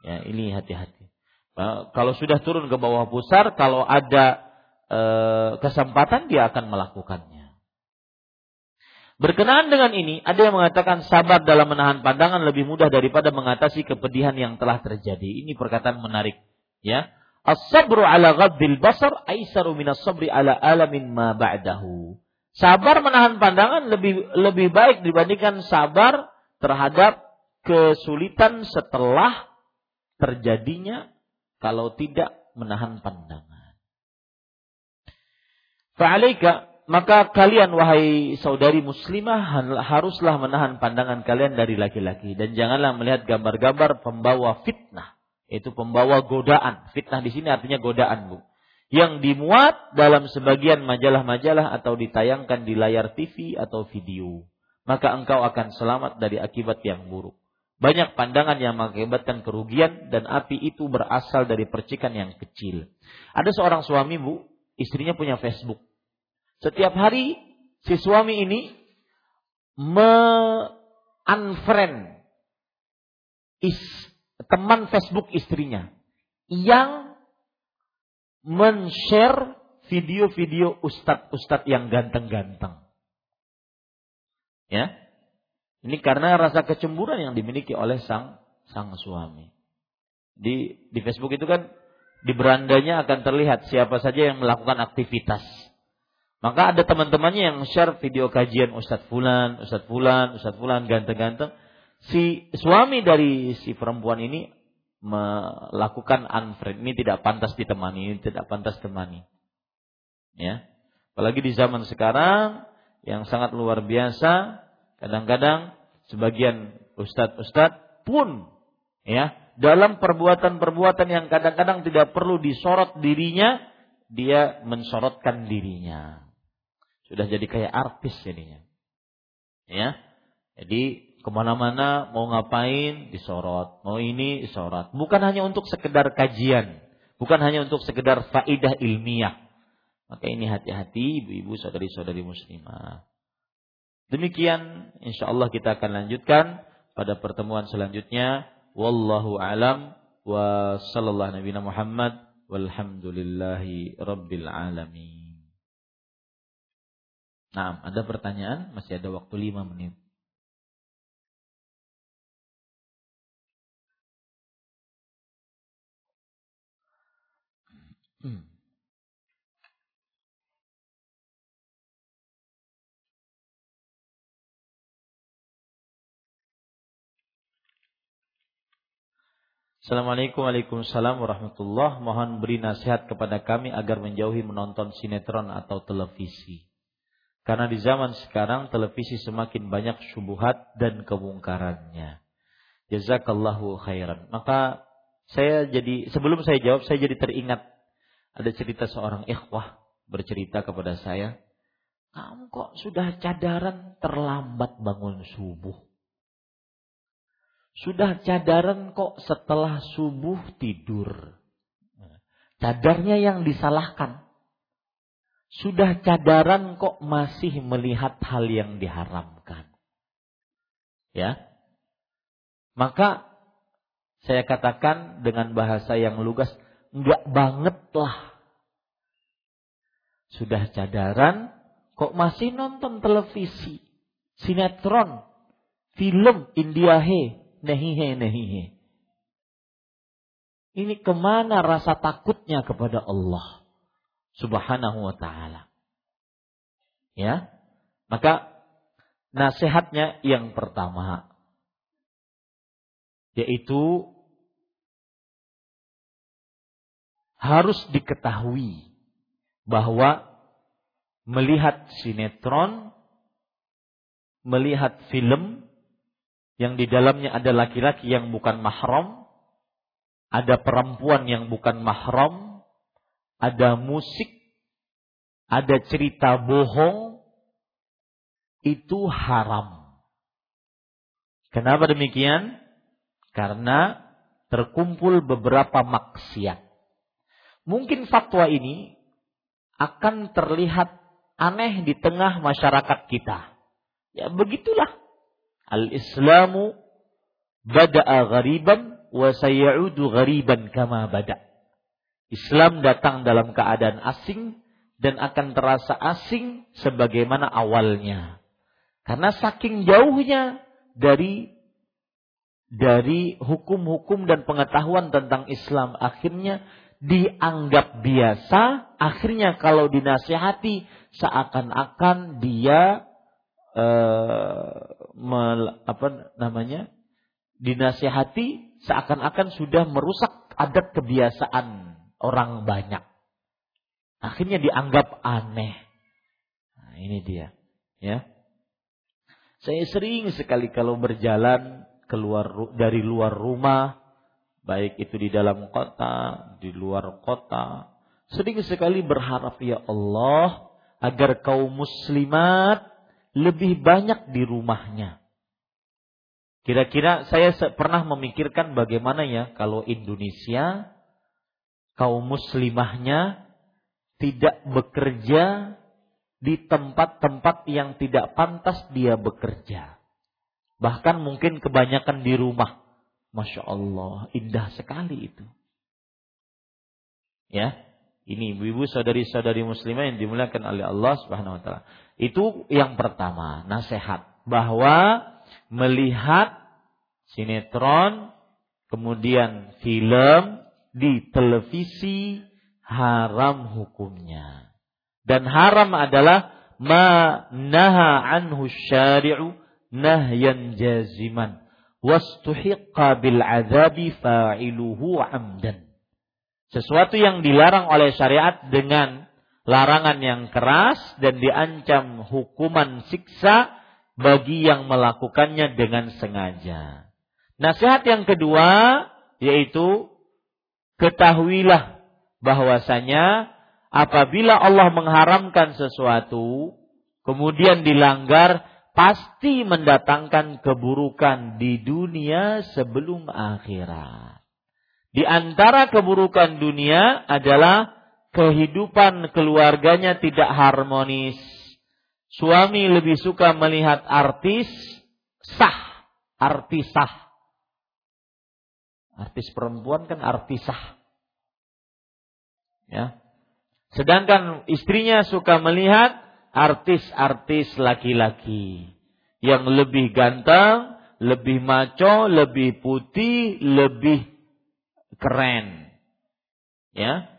Ya, ini hati-hati. Kalau sudah turun ke bawah pusar, kalau ada e, kesempatan dia akan melakukannya. Berkenaan dengan ini, ada yang mengatakan sabar dalam menahan pandangan lebih mudah daripada mengatasi kepedihan yang telah terjadi. Ini perkataan menarik, ya. As-sabru ala ghadil basar aisaru minas sabri ala alamin ma ba'dahu. Sabar menahan pandangan lebih lebih baik dibandingkan sabar terhadap kesulitan setelah terjadinya kalau tidak menahan pandangan. Fa'alaika maka kalian wahai saudari muslimah haruslah menahan pandangan kalian dari laki-laki dan janganlah melihat gambar-gambar pembawa fitnah yaitu pembawa godaan. Fitnah di sini artinya godaan, Bu. Yang dimuat dalam sebagian majalah-majalah atau ditayangkan di layar TV atau video. Maka engkau akan selamat dari akibat yang buruk. Banyak pandangan yang mengakibatkan kerugian dan api itu berasal dari percikan yang kecil. Ada seorang suami, Bu, istrinya punya Facebook setiap hari si suami ini me-unfriend is, teman Facebook istrinya yang men-share video-video ustadz-ustadz yang ganteng-ganteng. Ya. Ini karena rasa kecemburuan yang dimiliki oleh sang sang suami. Di di Facebook itu kan di berandanya akan terlihat siapa saja yang melakukan aktivitas maka ada teman-temannya yang share video kajian Ustadz Fulan, Ustadz Fulan, Ustadz Fulan, ganteng-ganteng. Si suami dari si perempuan ini melakukan unfriend. Ini tidak pantas ditemani, ini tidak pantas temani. Ya. Apalagi di zaman sekarang yang sangat luar biasa, kadang-kadang sebagian ustadz-ustadz pun ya dalam perbuatan-perbuatan yang kadang-kadang tidak perlu disorot dirinya, dia mensorotkan dirinya. Sudah jadi kayak artis jadinya. Ya. Jadi ke mana-mana mau ngapain disorot, mau ini disorot. Bukan hanya untuk sekedar kajian, bukan hanya untuk sekedar faidah ilmiah. Maka ini hati-hati ibu-ibu saudari-saudari muslimah. Demikian insya Allah kita akan lanjutkan pada pertemuan selanjutnya. Wallahu alam wa sallallahu nabi Muhammad walhamdulillahi rabbil alamin. Nah, ada pertanyaan? Masih ada waktu lima menit. Hmm. Assalamualaikum Waalaikumsalam warahmatullah Mohon beri nasihat kepada kami agar menjauhi menonton sinetron atau televisi. Karena di zaman sekarang televisi semakin banyak syubhat dan kemungkarannya. Jazakallahu khairan. Maka saya jadi sebelum saya jawab saya jadi teringat ada cerita seorang ikhwah bercerita kepada saya, "Kamu kok sudah cadaran terlambat bangun subuh?" Sudah cadaran kok setelah subuh tidur. Cadarnya yang disalahkan. Sudah cadaran kok masih melihat hal yang diharamkan. Ya. Maka saya katakan dengan bahasa yang lugas, enggak banget lah. Sudah cadaran kok masih nonton televisi, sinetron, film India he, nehihe nehihe. Ini ke mana rasa takutnya kepada Allah subhanahu wa ta'ala. Ya, maka nasihatnya yang pertama yaitu harus diketahui bahwa melihat sinetron, melihat film yang di dalamnya ada laki-laki yang bukan mahram, ada perempuan yang bukan mahram, ada musik, ada cerita bohong, itu haram. Kenapa demikian? Karena terkumpul beberapa maksiat. Mungkin fatwa ini akan terlihat aneh di tengah masyarakat kita. Ya begitulah. Al-Islamu bada'a ghariban wa sayaudu ghariban kama bada. Islam datang dalam keadaan asing dan akan terasa asing sebagaimana awalnya. Karena saking jauhnya dari dari hukum-hukum dan pengetahuan tentang Islam akhirnya dianggap biasa, akhirnya kalau dinasihati seakan-akan dia eh, apa namanya? dinasihati seakan-akan sudah merusak adat kebiasaan orang banyak. Akhirnya dianggap aneh. Nah, ini dia, ya. Saya sering sekali kalau berjalan keluar dari luar rumah, baik itu di dalam kota, di luar kota, sering sekali berharap ya Allah agar kaum muslimat lebih banyak di rumahnya. Kira-kira saya pernah memikirkan bagaimana ya kalau Indonesia kaum muslimahnya tidak bekerja di tempat-tempat yang tidak pantas dia bekerja. Bahkan mungkin kebanyakan di rumah. Masya Allah, indah sekali itu. Ya, ini ibu-ibu saudari-saudari muslimah yang dimuliakan oleh Allah Subhanahu wa taala. Itu yang pertama, nasihat bahwa melihat sinetron, kemudian film di televisi haram hukumnya. Dan haram adalah ma naha anhu syari'u nahyan jaziman wastuhiqqa bil fa'iluhu amdan. Sesuatu yang dilarang oleh syariat dengan larangan yang keras dan diancam hukuman siksa bagi yang melakukannya dengan sengaja. Nasihat yang kedua yaitu ketahuilah bahwasanya apabila Allah mengharamkan sesuatu, kemudian dilanggar, pasti mendatangkan keburukan di dunia sebelum akhirat. Di antara keburukan dunia adalah kehidupan keluarganya tidak harmonis. Suami lebih suka melihat artis sah, artis sah. Artis perempuan kan artis sah. Ya, Sedangkan istrinya suka melihat artis-artis laki-laki yang lebih ganteng, lebih maco, lebih putih, lebih keren. Ya.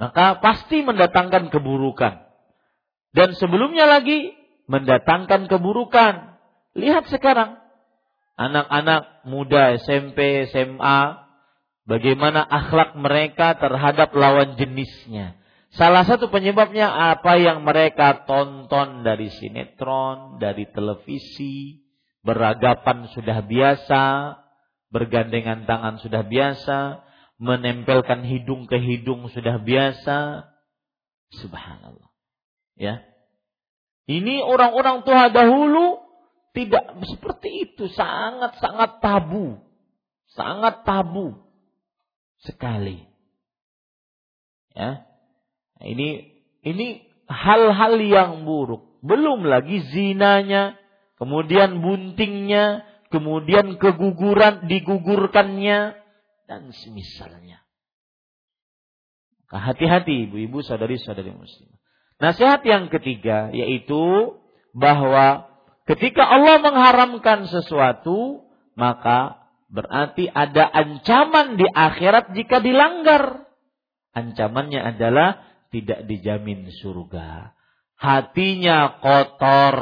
Maka pasti mendatangkan keburukan. Dan sebelumnya lagi mendatangkan keburukan. Lihat sekarang anak-anak muda SMP, SMA Bagaimana akhlak mereka terhadap lawan jenisnya. Salah satu penyebabnya apa yang mereka tonton dari sinetron, dari televisi, beragapan sudah biasa, bergandengan tangan sudah biasa, menempelkan hidung ke hidung sudah biasa. Subhanallah. Ya. Ini orang-orang tua dahulu tidak seperti itu, sangat-sangat tabu. Sangat tabu sekali. Ya. Ini ini hal-hal yang buruk. Belum lagi zinanya, kemudian buntingnya, kemudian keguguran, digugurkannya dan semisalnya. Hati-hati ibu-ibu saudari-saudari muslim. Nasihat yang ketiga yaitu bahwa ketika Allah mengharamkan sesuatu, maka berarti ada ancaman di akhirat jika dilanggar. Ancamannya adalah tidak dijamin surga. Hatinya kotor,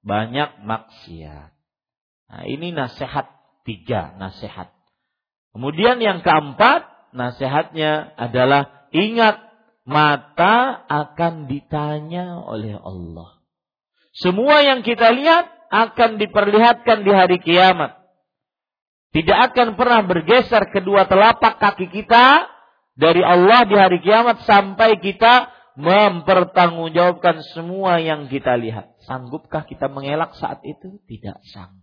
banyak maksiat. Nah, ini nasihat tiga, nasihat. Kemudian yang keempat, nasihatnya adalah ingat mata akan ditanya oleh Allah. Semua yang kita lihat akan diperlihatkan di hari kiamat. Tidak akan pernah bergeser kedua telapak kaki kita dari Allah di hari kiamat sampai kita mempertanggungjawabkan semua yang kita lihat. Sanggupkah kita mengelak saat itu? Tidak sanggup.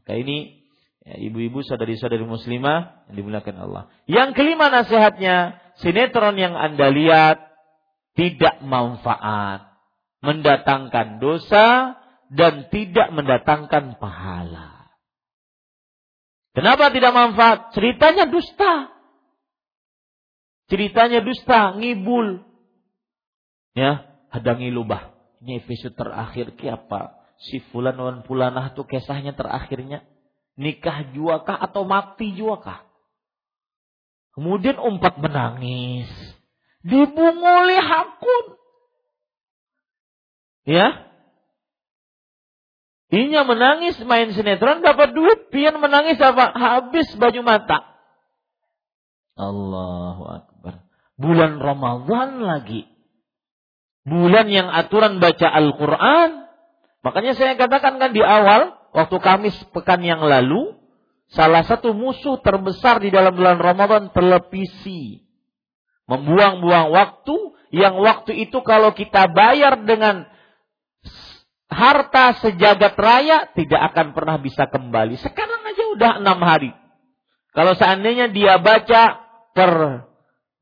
Maka ini Ya, ibu-ibu saudari-saudari muslimah yang dimuliakan Allah. Yang kelima nasihatnya, sinetron yang Anda lihat tidak manfaat, mendatangkan dosa dan tidak mendatangkan pahala. Kenapa tidak manfaat? Ceritanya dusta. Ceritanya dusta, ngibul. Ya, hadangi lubah. Ini episode terakhir kiapa? Si fulan wan pulanah tuh kisahnya terakhirnya nikah juakah atau mati juakah? Kemudian umpat menangis. Dibunguli hakun. Ya. Inya menangis main sinetron dapat duit, pian menangis apa? Habis baju mata. Allahu Akbar. Bulan Ramadan lagi. Bulan yang aturan baca Al-Quran. Makanya saya katakan kan di awal, waktu Kamis pekan yang lalu, salah satu musuh terbesar di dalam bulan Ramadan televisi. Membuang-buang waktu yang waktu itu kalau kita bayar dengan harta sejagat raya tidak akan pernah bisa kembali. Sekarang aja udah enam hari. Kalau seandainya dia baca per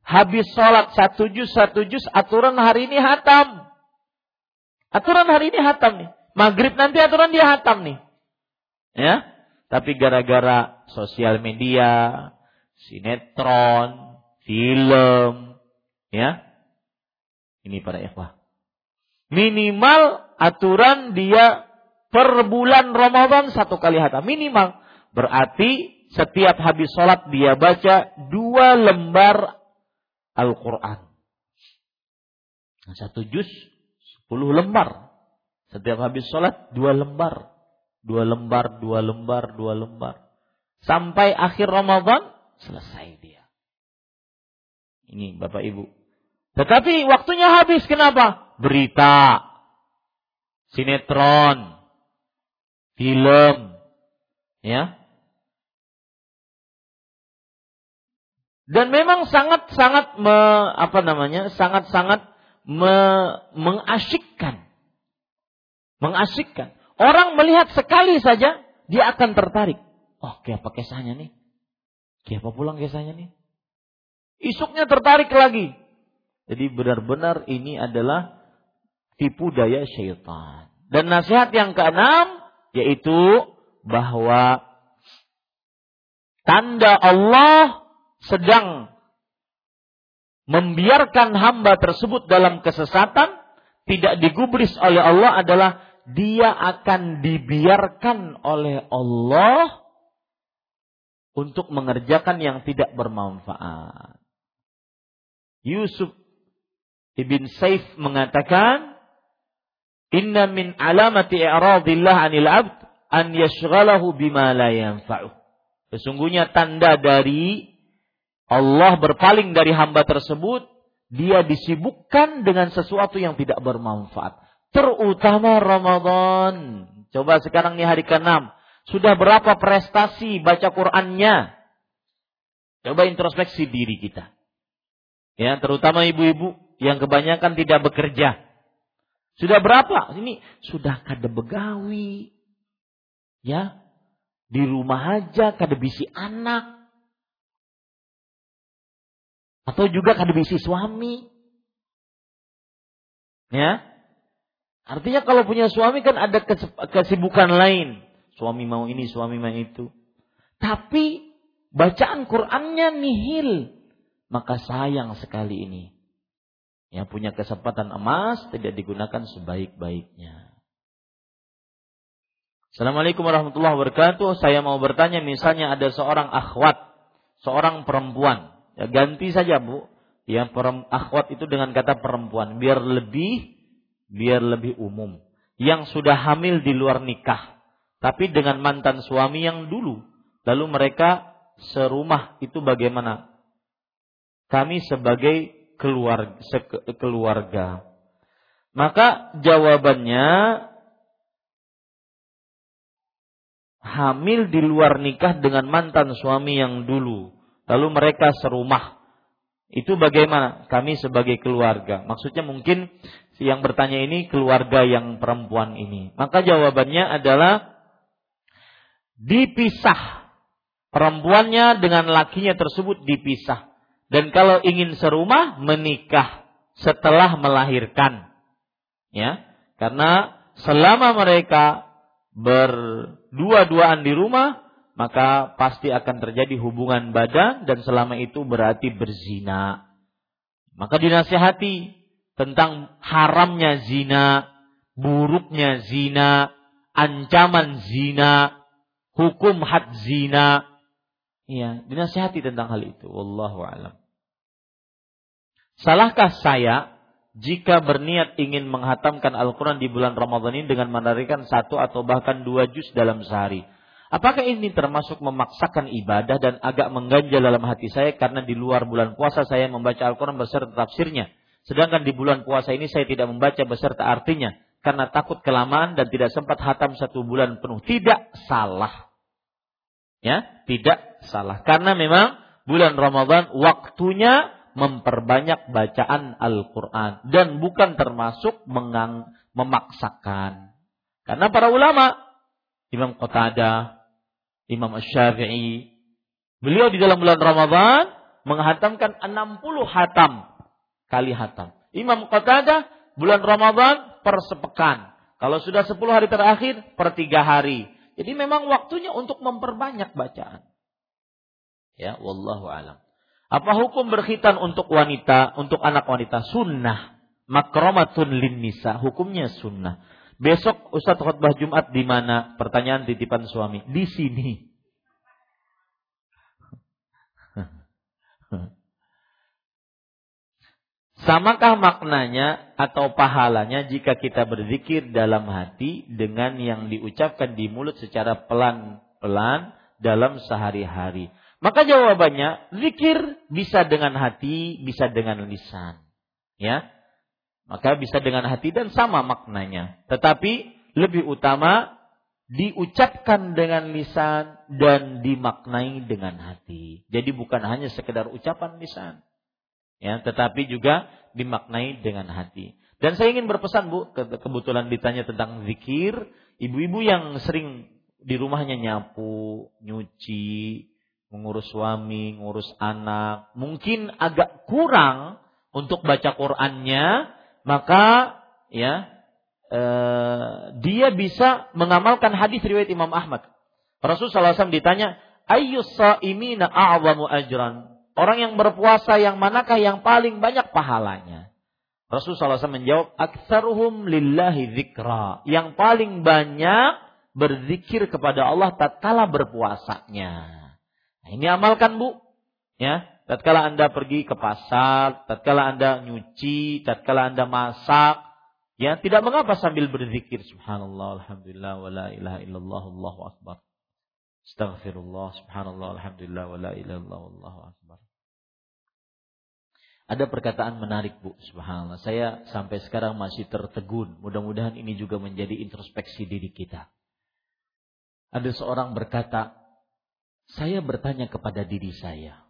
habis sholat satu juz satu juz aturan hari ini hatam. Aturan hari ini hatam nih. Maghrib nanti aturan dia hatam nih. Ya. Tapi gara-gara sosial media, sinetron, film, ya. Ini para ikhwah. Minimal aturan dia per bulan Ramadan satu kali hatam. Minimal. Berarti setiap habis sholat dia baca dua lembar Al-Quran. Satu juz, sepuluh lembar. Setiap habis sholat, dua lembar dua lembar, dua lembar, dua lembar. Sampai akhir Ramadan selesai dia. Ini Bapak Ibu. Tetapi waktunya habis kenapa? Berita, sinetron, film, ya. Dan memang sangat-sangat apa namanya? sangat-sangat me, mengasyikkan. Mengasyikkan. Orang melihat sekali saja, dia akan tertarik. Oh, kayak apa kisahnya nih? Kayak apa pulang kisahnya nih? Isuknya tertarik lagi. Jadi benar-benar ini adalah tipu daya syaitan. Dan nasihat yang keenam yaitu bahwa tanda Allah sedang membiarkan hamba tersebut dalam kesesatan tidak digubris oleh Allah adalah dia akan dibiarkan oleh Allah untuk mengerjakan yang tidak bermanfaat. Yusuf ibn Saif mengatakan, Inna min alamati i'radillah anil abd an yashghalahu bima la yanfa'uh. Sesungguhnya tanda dari Allah berpaling dari hamba tersebut, dia disibukkan dengan sesuatu yang tidak bermanfaat terutama Ramadan. Coba sekarang nih hari ke-6. Sudah berapa prestasi baca Qur'annya? Coba introspeksi diri kita. Ya, terutama ibu-ibu yang kebanyakan tidak bekerja. Sudah berapa? Ini sudah kada begawi. Ya. Di rumah aja kada bisi anak. Atau juga kada bisi suami. Ya. Artinya kalau punya suami kan ada kesibukan lain. Suami mau ini, suami mau itu. Tapi bacaan Qur'annya nihil. Maka sayang sekali ini. Yang punya kesempatan emas tidak digunakan sebaik-baiknya. Assalamualaikum warahmatullahi wabarakatuh. Saya mau bertanya, misalnya ada seorang akhwat, seorang perempuan. Ya, ganti saja bu. Yang akhwat itu dengan kata perempuan, biar lebih, biar lebih umum. Yang sudah hamil di luar nikah, tapi dengan mantan suami yang dulu. Lalu mereka serumah itu bagaimana? Kami sebagai keluarga, keluarga. Maka jawabannya hamil di luar nikah dengan mantan suami yang dulu. Lalu mereka serumah. Itu bagaimana? Kami sebagai keluarga. Maksudnya mungkin yang bertanya ini keluarga yang perempuan ini. Maka jawabannya adalah dipisah. Perempuannya dengan lakinya tersebut dipisah. Dan kalau ingin serumah menikah setelah melahirkan. Ya, karena selama mereka berdua-duaan di rumah, maka pasti akan terjadi hubungan badan dan selama itu berarti berzina. Maka dinasihati tentang haramnya zina, buruknya zina, ancaman zina, hukum had zina. Iya, dinasihati tentang hal itu. Wallahu alam. Salahkah saya jika berniat ingin menghatamkan Al-Quran di bulan Ramadan ini dengan menarikan satu atau bahkan dua juz dalam sehari. Apakah ini termasuk memaksakan ibadah dan agak mengganjal dalam hati saya karena di luar bulan puasa saya membaca Al-Quran beserta tafsirnya. Sedangkan di bulan puasa ini saya tidak membaca beserta artinya karena takut kelamaan dan tidak sempat hatam satu bulan penuh. Tidak salah. Ya, tidak salah. Karena memang bulan Ramadan waktunya memperbanyak bacaan Al-Quran dan bukan termasuk mengang, memaksakan. Karena para ulama, Imam Qatada, Imam Syafi'i, beliau di dalam bulan Ramadan menghatamkan 60 hatam kali hatam. Imam Qatada bulan Ramadan per sepekan. Kalau sudah 10 hari terakhir per tiga hari. Jadi memang waktunya untuk memperbanyak bacaan. Ya, wallahu alam. Apa hukum berkhitan untuk wanita, untuk anak wanita? Sunnah. Makromatun lin nisa. Hukumnya sunnah. Besok Ustadz khutbah Jumat di mana? Pertanyaan titipan suami. Di sini. Samakah maknanya atau pahalanya jika kita berzikir dalam hati dengan yang diucapkan di mulut secara pelan-pelan dalam sehari-hari? Maka jawabannya, zikir bisa dengan hati, bisa dengan lisan. Ya. Maka bisa dengan hati dan sama maknanya. Tetapi lebih utama diucapkan dengan lisan dan dimaknai dengan hati. Jadi bukan hanya sekedar ucapan lisan. Ya, tetapi juga dimaknai dengan hati. Dan saya ingin berpesan Bu, kebetulan ditanya tentang zikir, ibu-ibu yang sering di rumahnya nyapu, nyuci, mengurus suami, mengurus anak, mungkin agak kurang untuk baca Qur'annya, maka ya eh, dia bisa mengamalkan hadis riwayat Imam Ahmad. Rasulullah SAW ditanya, Ayyus sa'imina a'zamu ajran. Orang yang berpuasa yang manakah yang paling banyak pahalanya? Rasulullah SAW menjawab, Aktsaruhum lillahi zikra. Yang paling banyak berzikir kepada Allah tatkala berpuasanya. Nah, ini amalkan Bu. Ya, tatkala Anda pergi ke pasar, tatkala Anda nyuci, tatkala Anda masak, ya tidak mengapa sambil berzikir subhanallah alhamdulillah wala ilaha illallah Allahu akbar. Astaghfirullah subhanallah alhamdulillah wala ilaha illallah Allahu akbar. Ada perkataan menarik Bu, subhanallah. Saya sampai sekarang masih tertegun. Mudah-mudahan ini juga menjadi introspeksi diri kita. Ada seorang berkata, saya bertanya kepada diri saya,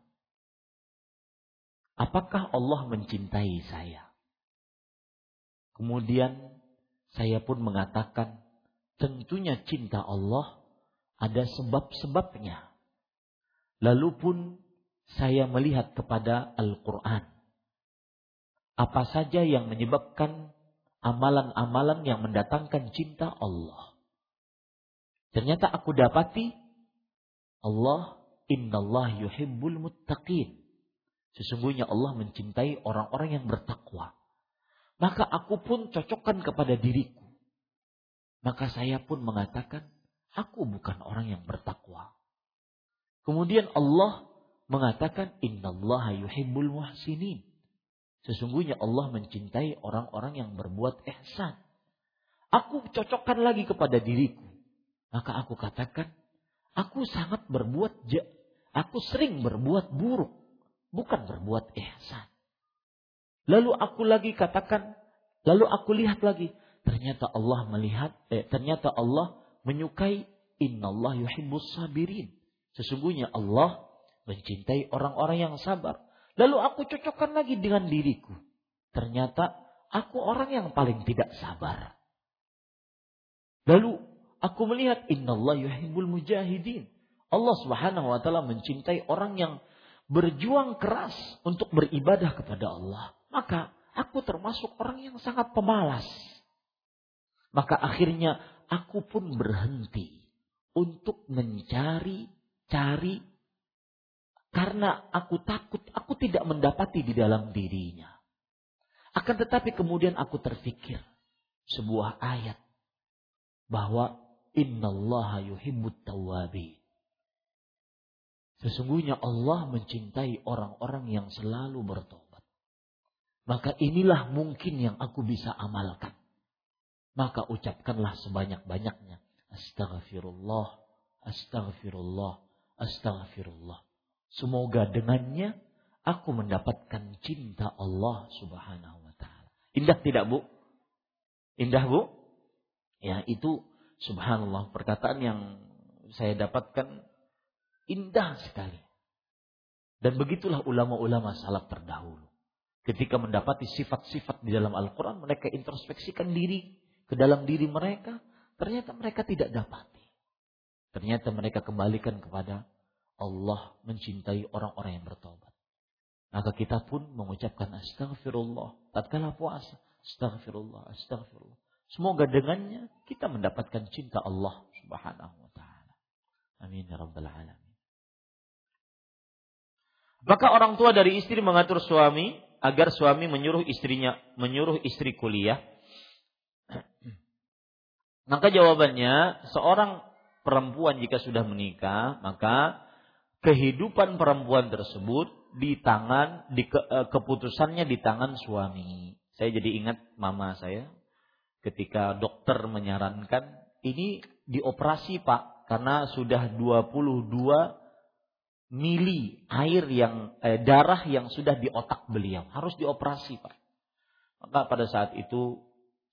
apakah Allah mencintai saya? Kemudian saya pun mengatakan, tentunya cinta Allah ada sebab-sebabnya. Lalu pun saya melihat kepada Al-Quran. Apa saja yang menyebabkan amalan-amalan yang mendatangkan cinta Allah. Ternyata aku dapati Allah innallah yuhibbul muttaqin. Sesungguhnya Allah mencintai orang-orang yang bertakwa. Maka aku pun cocokkan kepada diriku. Maka saya pun mengatakan, aku bukan orang yang bertakwa. Kemudian Allah mengatakan, Innallaha yuhibbul muhsinin. Sesungguhnya Allah mencintai orang-orang yang berbuat ihsan. Aku cocokkan lagi kepada diriku. Maka aku katakan, aku sangat berbuat aku sering berbuat buruk, bukan berbuat ihsan. Lalu aku lagi katakan, lalu aku lihat lagi, ternyata Allah melihat, eh, ternyata Allah menyukai innallah yuhibbus sabirin. Sesungguhnya Allah mencintai orang-orang yang sabar. Lalu aku cocokkan lagi dengan diriku. Ternyata aku orang yang paling tidak sabar. Lalu aku melihat innallah yuhibbul mujahidin. Allah Subhanahu wa taala mencintai orang yang berjuang keras untuk beribadah kepada Allah maka aku termasuk orang yang sangat pemalas. Maka akhirnya aku pun berhenti untuk mencari cari karena aku takut aku tidak mendapati di dalam dirinya. Akan tetapi kemudian aku terfikir sebuah ayat bahwa innallaha yuhibbut tawwabin. Sesungguhnya Allah mencintai orang-orang yang selalu bertobat. Maka inilah mungkin yang aku bisa amalkan. Maka ucapkanlah sebanyak-banyaknya. Astaghfirullah, astaghfirullah, astaghfirullah. Semoga dengannya aku mendapatkan cinta Allah subhanahu wa ta'ala. Indah tidak bu? Indah bu? Ya itu subhanallah perkataan yang saya dapatkan indah sekali. Dan begitulah ulama-ulama salaf terdahulu. Ketika mendapati sifat-sifat di dalam Al-Quran, mereka introspeksikan diri ke dalam diri mereka. Ternyata mereka tidak dapati. Ternyata mereka kembalikan kepada Allah mencintai orang-orang yang bertobat. Maka kita pun mengucapkan astagfirullah. Tatkala puasa. Astagfirullah, astagfirullah. Semoga dengannya kita mendapatkan cinta Allah subhanahu wa ta'ala. Amin ya rabbal alamin. Maka orang tua dari istri mengatur suami agar suami menyuruh istrinya menyuruh istri kuliah? Maka jawabannya seorang perempuan jika sudah menikah, maka kehidupan perempuan tersebut di tangan di ke, eh, keputusannya di tangan suami. Saya jadi ingat mama saya ketika dokter menyarankan ini dioperasi Pak karena sudah 22 mili air yang eh, darah yang sudah di otak beliau harus dioperasi pak maka pada saat itu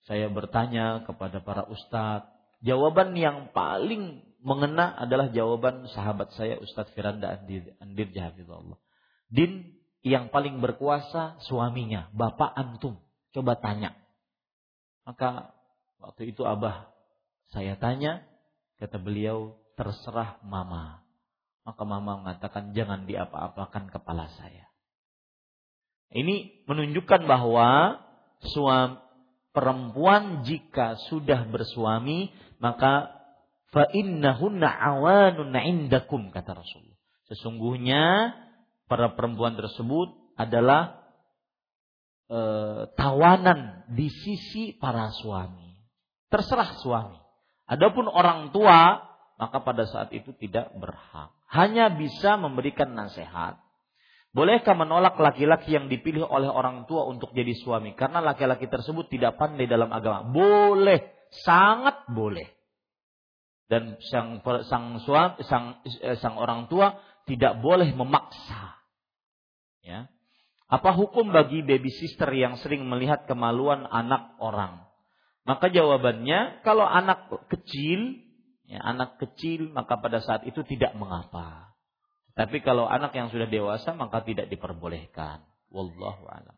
saya bertanya kepada para ustadz jawaban yang paling mengena adalah jawaban sahabat saya Ustadz Firanda Andir, Andir Jahafidullah. Din yang paling berkuasa suaminya, bapak antum. Coba tanya. Maka waktu itu abah saya tanya, kata beliau, terserah mama. Maka mama mengatakan jangan diapa-apakan kepala saya. Ini menunjukkan bahwa suami perempuan jika sudah bersuami maka fa innahunna awanun indakum kata Rasul. Sesungguhnya para perempuan tersebut adalah e, tawanan di sisi para suami. Terserah suami. Adapun orang tua maka pada saat itu tidak berhak hanya bisa memberikan nasihat. Bolehkah menolak laki-laki yang dipilih oleh orang tua untuk jadi suami karena laki-laki tersebut tidak pandai dalam agama? Boleh, sangat boleh. Dan sang sang suami, sang eh, sang orang tua tidak boleh memaksa. Ya. Apa hukum bagi baby sister yang sering melihat kemaluan anak orang? Maka jawabannya kalau anak kecil ya, anak kecil maka pada saat itu tidak mengapa. Tapi kalau anak yang sudah dewasa maka tidak diperbolehkan. Wallahu a'lam.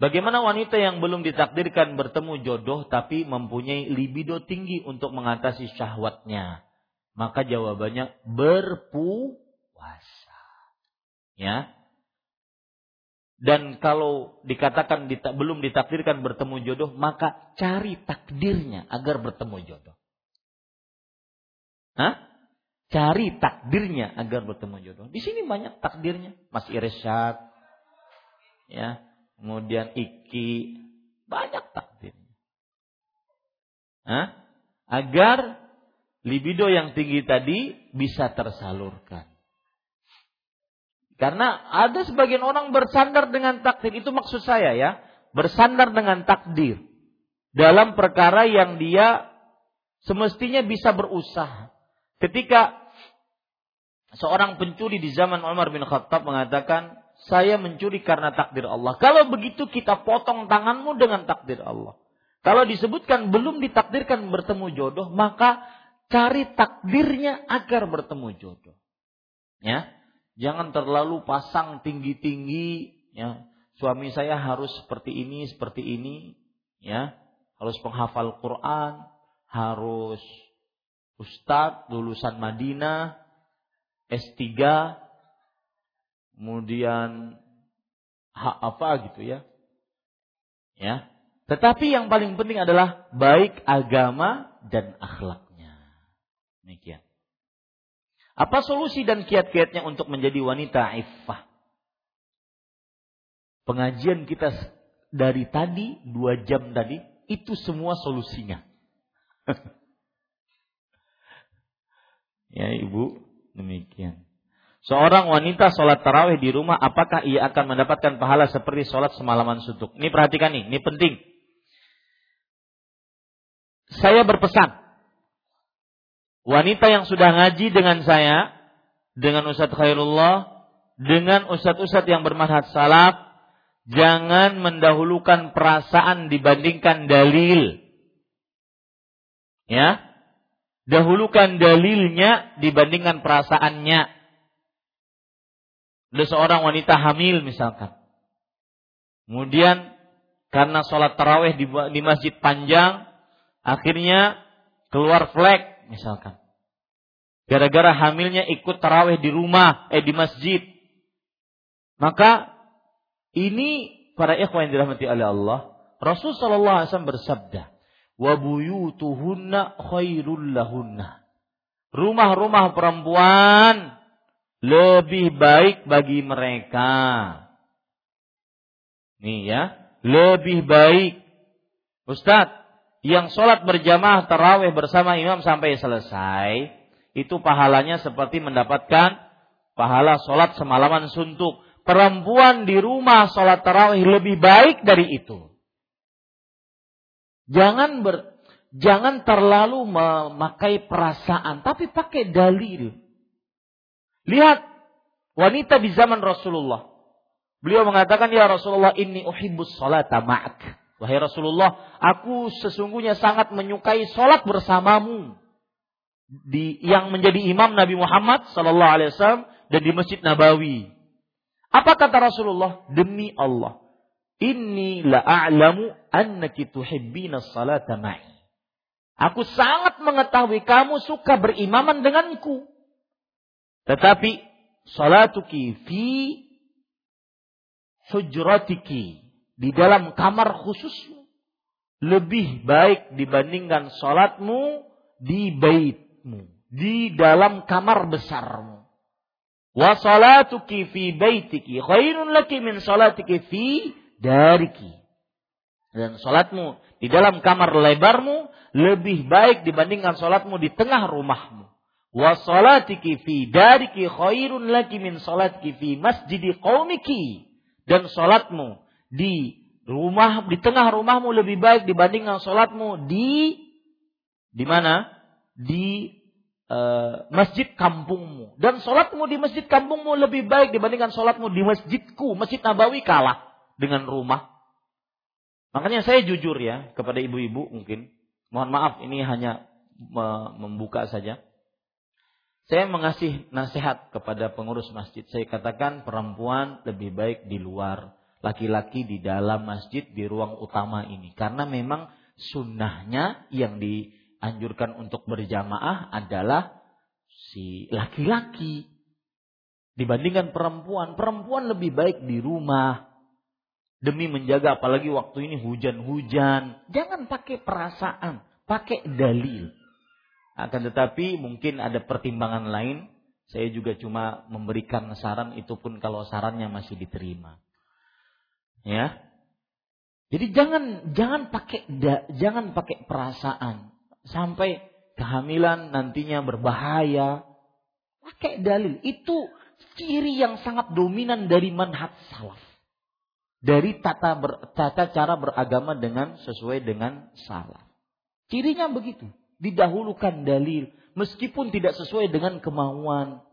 Bagaimana wanita yang belum ditakdirkan bertemu jodoh tapi mempunyai libido tinggi untuk mengatasi syahwatnya? Maka jawabannya berpuasa. Ya. Dan kalau dikatakan belum ditakdirkan bertemu jodoh, maka cari takdirnya agar bertemu jodoh. Hah? Cari takdirnya agar bertemu jodoh. Di sini banyak takdirnya. Mas Irsyad, ya, kemudian iki, banyak takdir. Hah? Agar libido yang tinggi tadi bisa tersalurkan. Karena ada sebagian orang bersandar dengan takdir. Itu maksud saya ya. Bersandar dengan takdir. Dalam perkara yang dia semestinya bisa berusaha. Ketika seorang pencuri di zaman Umar bin Khattab mengatakan, saya mencuri karena takdir Allah. Kalau begitu kita potong tanganmu dengan takdir Allah. Kalau disebutkan belum ditakdirkan bertemu jodoh, maka cari takdirnya agar bertemu jodoh. Ya, Jangan terlalu pasang tinggi-tinggi ya. Suami saya harus seperti ini, seperti ini, ya. Harus penghafal Quran, harus ustadz lulusan Madinah, S3, kemudian hak apa gitu ya. Ya. Tetapi yang paling penting adalah baik agama dan akhlaknya. Demikian. Apa solusi dan kiat-kiatnya untuk menjadi wanita iffah? Pengajian kita dari tadi, dua jam tadi, itu semua solusinya. ya ibu, demikian. Seorang wanita sholat tarawih di rumah, apakah ia akan mendapatkan pahala seperti sholat semalaman suntuk? Ini perhatikan nih, ini penting. Saya berpesan, wanita yang sudah ngaji dengan saya, dengan Ustadz Khairullah, dengan Ustadz-Ustadz yang bermanhaj salaf, jangan mendahulukan perasaan dibandingkan dalil. Ya, dahulukan dalilnya dibandingkan perasaannya. Ada seorang wanita hamil misalkan. Kemudian karena sholat taraweh di, masjid panjang, akhirnya keluar flek misalkan. Gara-gara hamilnya ikut tarawih di rumah, eh di masjid. Maka ini para ikhwan yang dirahmati oleh Allah, Rasul sallallahu alaihi wasallam bersabda, "Wa buyutuhunna khairul lahunna." Rumah-rumah perempuan lebih baik bagi mereka. Nih ya, lebih baik. Ustadz, yang sholat berjamaah taraweh bersama imam sampai selesai, itu pahalanya seperti mendapatkan pahala sholat semalaman suntuk. Perempuan di rumah sholat tarawih lebih baik dari itu. Jangan ber, jangan terlalu memakai perasaan, tapi pakai dalil. Lihat wanita di zaman Rasulullah. Beliau mengatakan, Ya Rasulullah, ini uhibbus salata ma'ak. Wahai Rasulullah, aku sesungguhnya sangat menyukai sholat bersamamu di yang menjadi imam Nabi Muhammad Sallallahu Alaihi Wasallam dan di Masjid Nabawi. Apa kata Rasulullah? Demi Allah, Inni la a'lamu annaki tuhibbina salata ma'i. Aku sangat mengetahui kamu suka berimaman denganku. Tetapi salatuki fi hujratiki di dalam kamar khususmu lebih baik dibandingkan sholatmu di baitmu, di dalam kamar besarmu. Wa salatuki fi baitiki khairun laki min salatiki fi dariki. Dan sholatmu di dalam kamar lebarmu lebih baik dibandingkan sholatmu di tengah rumahmu. Wa salatiki fi dariki khairun laki min salatiki fi masjidi qaumiki. Dan sholatmu di rumah di tengah rumahmu lebih baik dibandingkan sholatmu di di mana? Di uh, masjid kampungmu. Dan sholatmu di masjid kampungmu lebih baik dibandingkan sholatmu di masjidku masjid Nabawi kalah dengan rumah. Makanya saya jujur ya kepada ibu-ibu mungkin. Mohon maaf ini hanya membuka saja saya mengasih nasihat kepada pengurus masjid. Saya katakan perempuan lebih baik di luar laki-laki di dalam masjid di ruang utama ini. Karena memang sunnahnya yang dianjurkan untuk berjamaah adalah si laki-laki. Dibandingkan perempuan perempuan lebih baik di rumah demi menjaga apalagi waktu ini hujan-hujan. Jangan pakai perasaan pakai dalil akan tetapi mungkin ada pertimbangan lain saya juga cuma memberikan saran itu pun kalau sarannya masih diterima Ya, Jadi jangan jangan pakai jangan pakai perasaan sampai kehamilan nantinya berbahaya. Pakai dalil. Itu ciri yang sangat dominan dari manhaj salaf. Dari tata ber, tata cara beragama dengan sesuai dengan salaf. Cirinya begitu. Didahulukan dalil meskipun tidak sesuai dengan kemauan.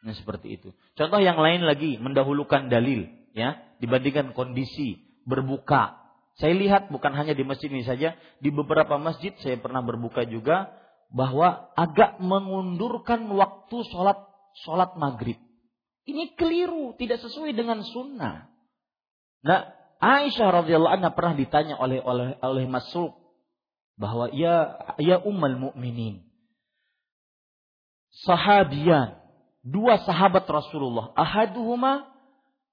Nah, seperti itu. Contoh yang lain lagi mendahulukan dalil ya dibandingkan kondisi berbuka. Saya lihat bukan hanya di masjid ini saja, di beberapa masjid saya pernah berbuka juga bahwa agak mengundurkan waktu sholat sholat maghrib. Ini keliru, tidak sesuai dengan sunnah. Nah, Aisyah radhiyallahu anha pernah ditanya oleh oleh oleh Mas'ud bahwa ya ya ummul mukminin. Sahabian, dua sahabat Rasulullah, ahaduhuma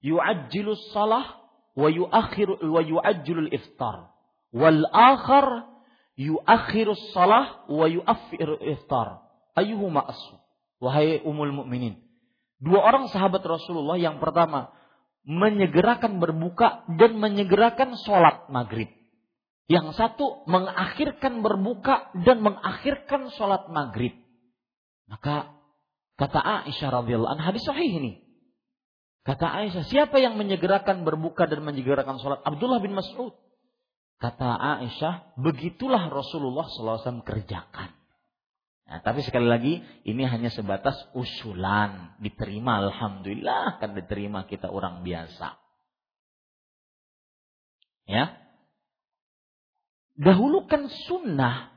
yu'ajjilu salah wa yu'akhiru wa yu'ajjilu iftar. Wal akhar yu'akhiru salah wa yu'affiru iftar. Ayyuhuma asu? Wahai umul mukminin. Dua orang sahabat Rasulullah yang pertama menyegerakan berbuka dan menyegerakan sholat maghrib. Yang satu mengakhirkan berbuka dan mengakhirkan sholat maghrib. Maka kata Aisyah radhiyallahu anha hadis sahih ini. Kata Aisyah, siapa yang menyegerakan berbuka dan menyegerakan sholat? Abdullah bin Mas'ud. Kata Aisyah, begitulah Rasulullah SAW kerjakan. Nah, tapi sekali lagi, ini hanya sebatas usulan. Diterima, Alhamdulillah, kan diterima kita orang biasa. Ya, dahulukan sunnah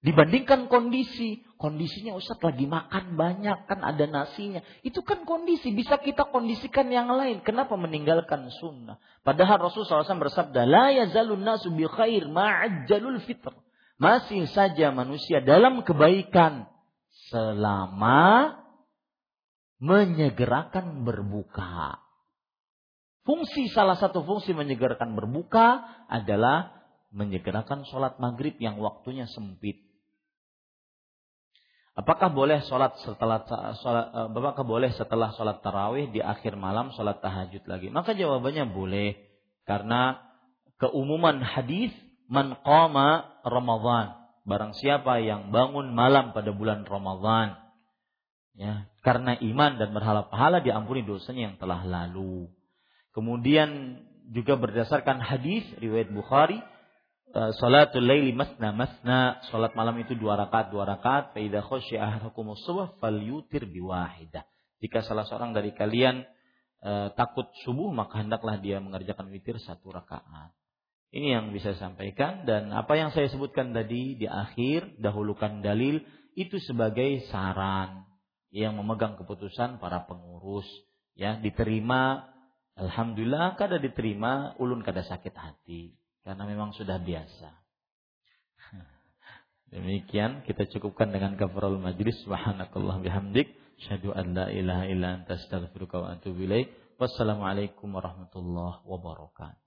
dibandingkan kondisi. Kondisinya Ustaz lagi makan banyak kan ada nasinya. Itu kan kondisi. Bisa kita kondisikan yang lain. Kenapa meninggalkan sunnah? Padahal Rasulullah SAW bersabda. La yazalun nasu bi khair ma'ajjalul fitr. Masih saja manusia dalam kebaikan. Selama menyegerakan berbuka. Fungsi salah satu fungsi menyegerakan berbuka adalah menyegerakan sholat maghrib yang waktunya sempit. Apakah boleh sholat setelah sholat, eh, apakah boleh setelah sholat tarawih di akhir malam sholat tahajud lagi? Maka jawabannya boleh karena keumuman hadis man qama Ramadan. Barang siapa yang bangun malam pada bulan Ramadan ya, karena iman dan berhala pahala diampuni dosanya yang telah lalu. Kemudian juga berdasarkan hadis riwayat Bukhari salatul laili masna masna. Salat malam itu dua rakaat dua rakaat. Fa idza khasya ahadukum subh falyutir biwahidah. Jika salah seorang dari kalian uh, takut subuh maka hendaklah dia mengerjakan witir satu rakaat. Ini yang bisa saya sampaikan. Dan apa yang saya sebutkan tadi di akhir dahulukan dalil itu sebagai saran yang memegang keputusan para pengurus. Ya diterima alhamdulillah kada diterima ulun kada sakit hati karena memang sudah biasa. Demikian kita cukupkan dengan kafarul majlis subhanakallah bihamdik syahadu an la ilaha illa anta astaghfiruka wa atubu ilaik. Wassalamualaikum warahmatullahi wabarakatuh.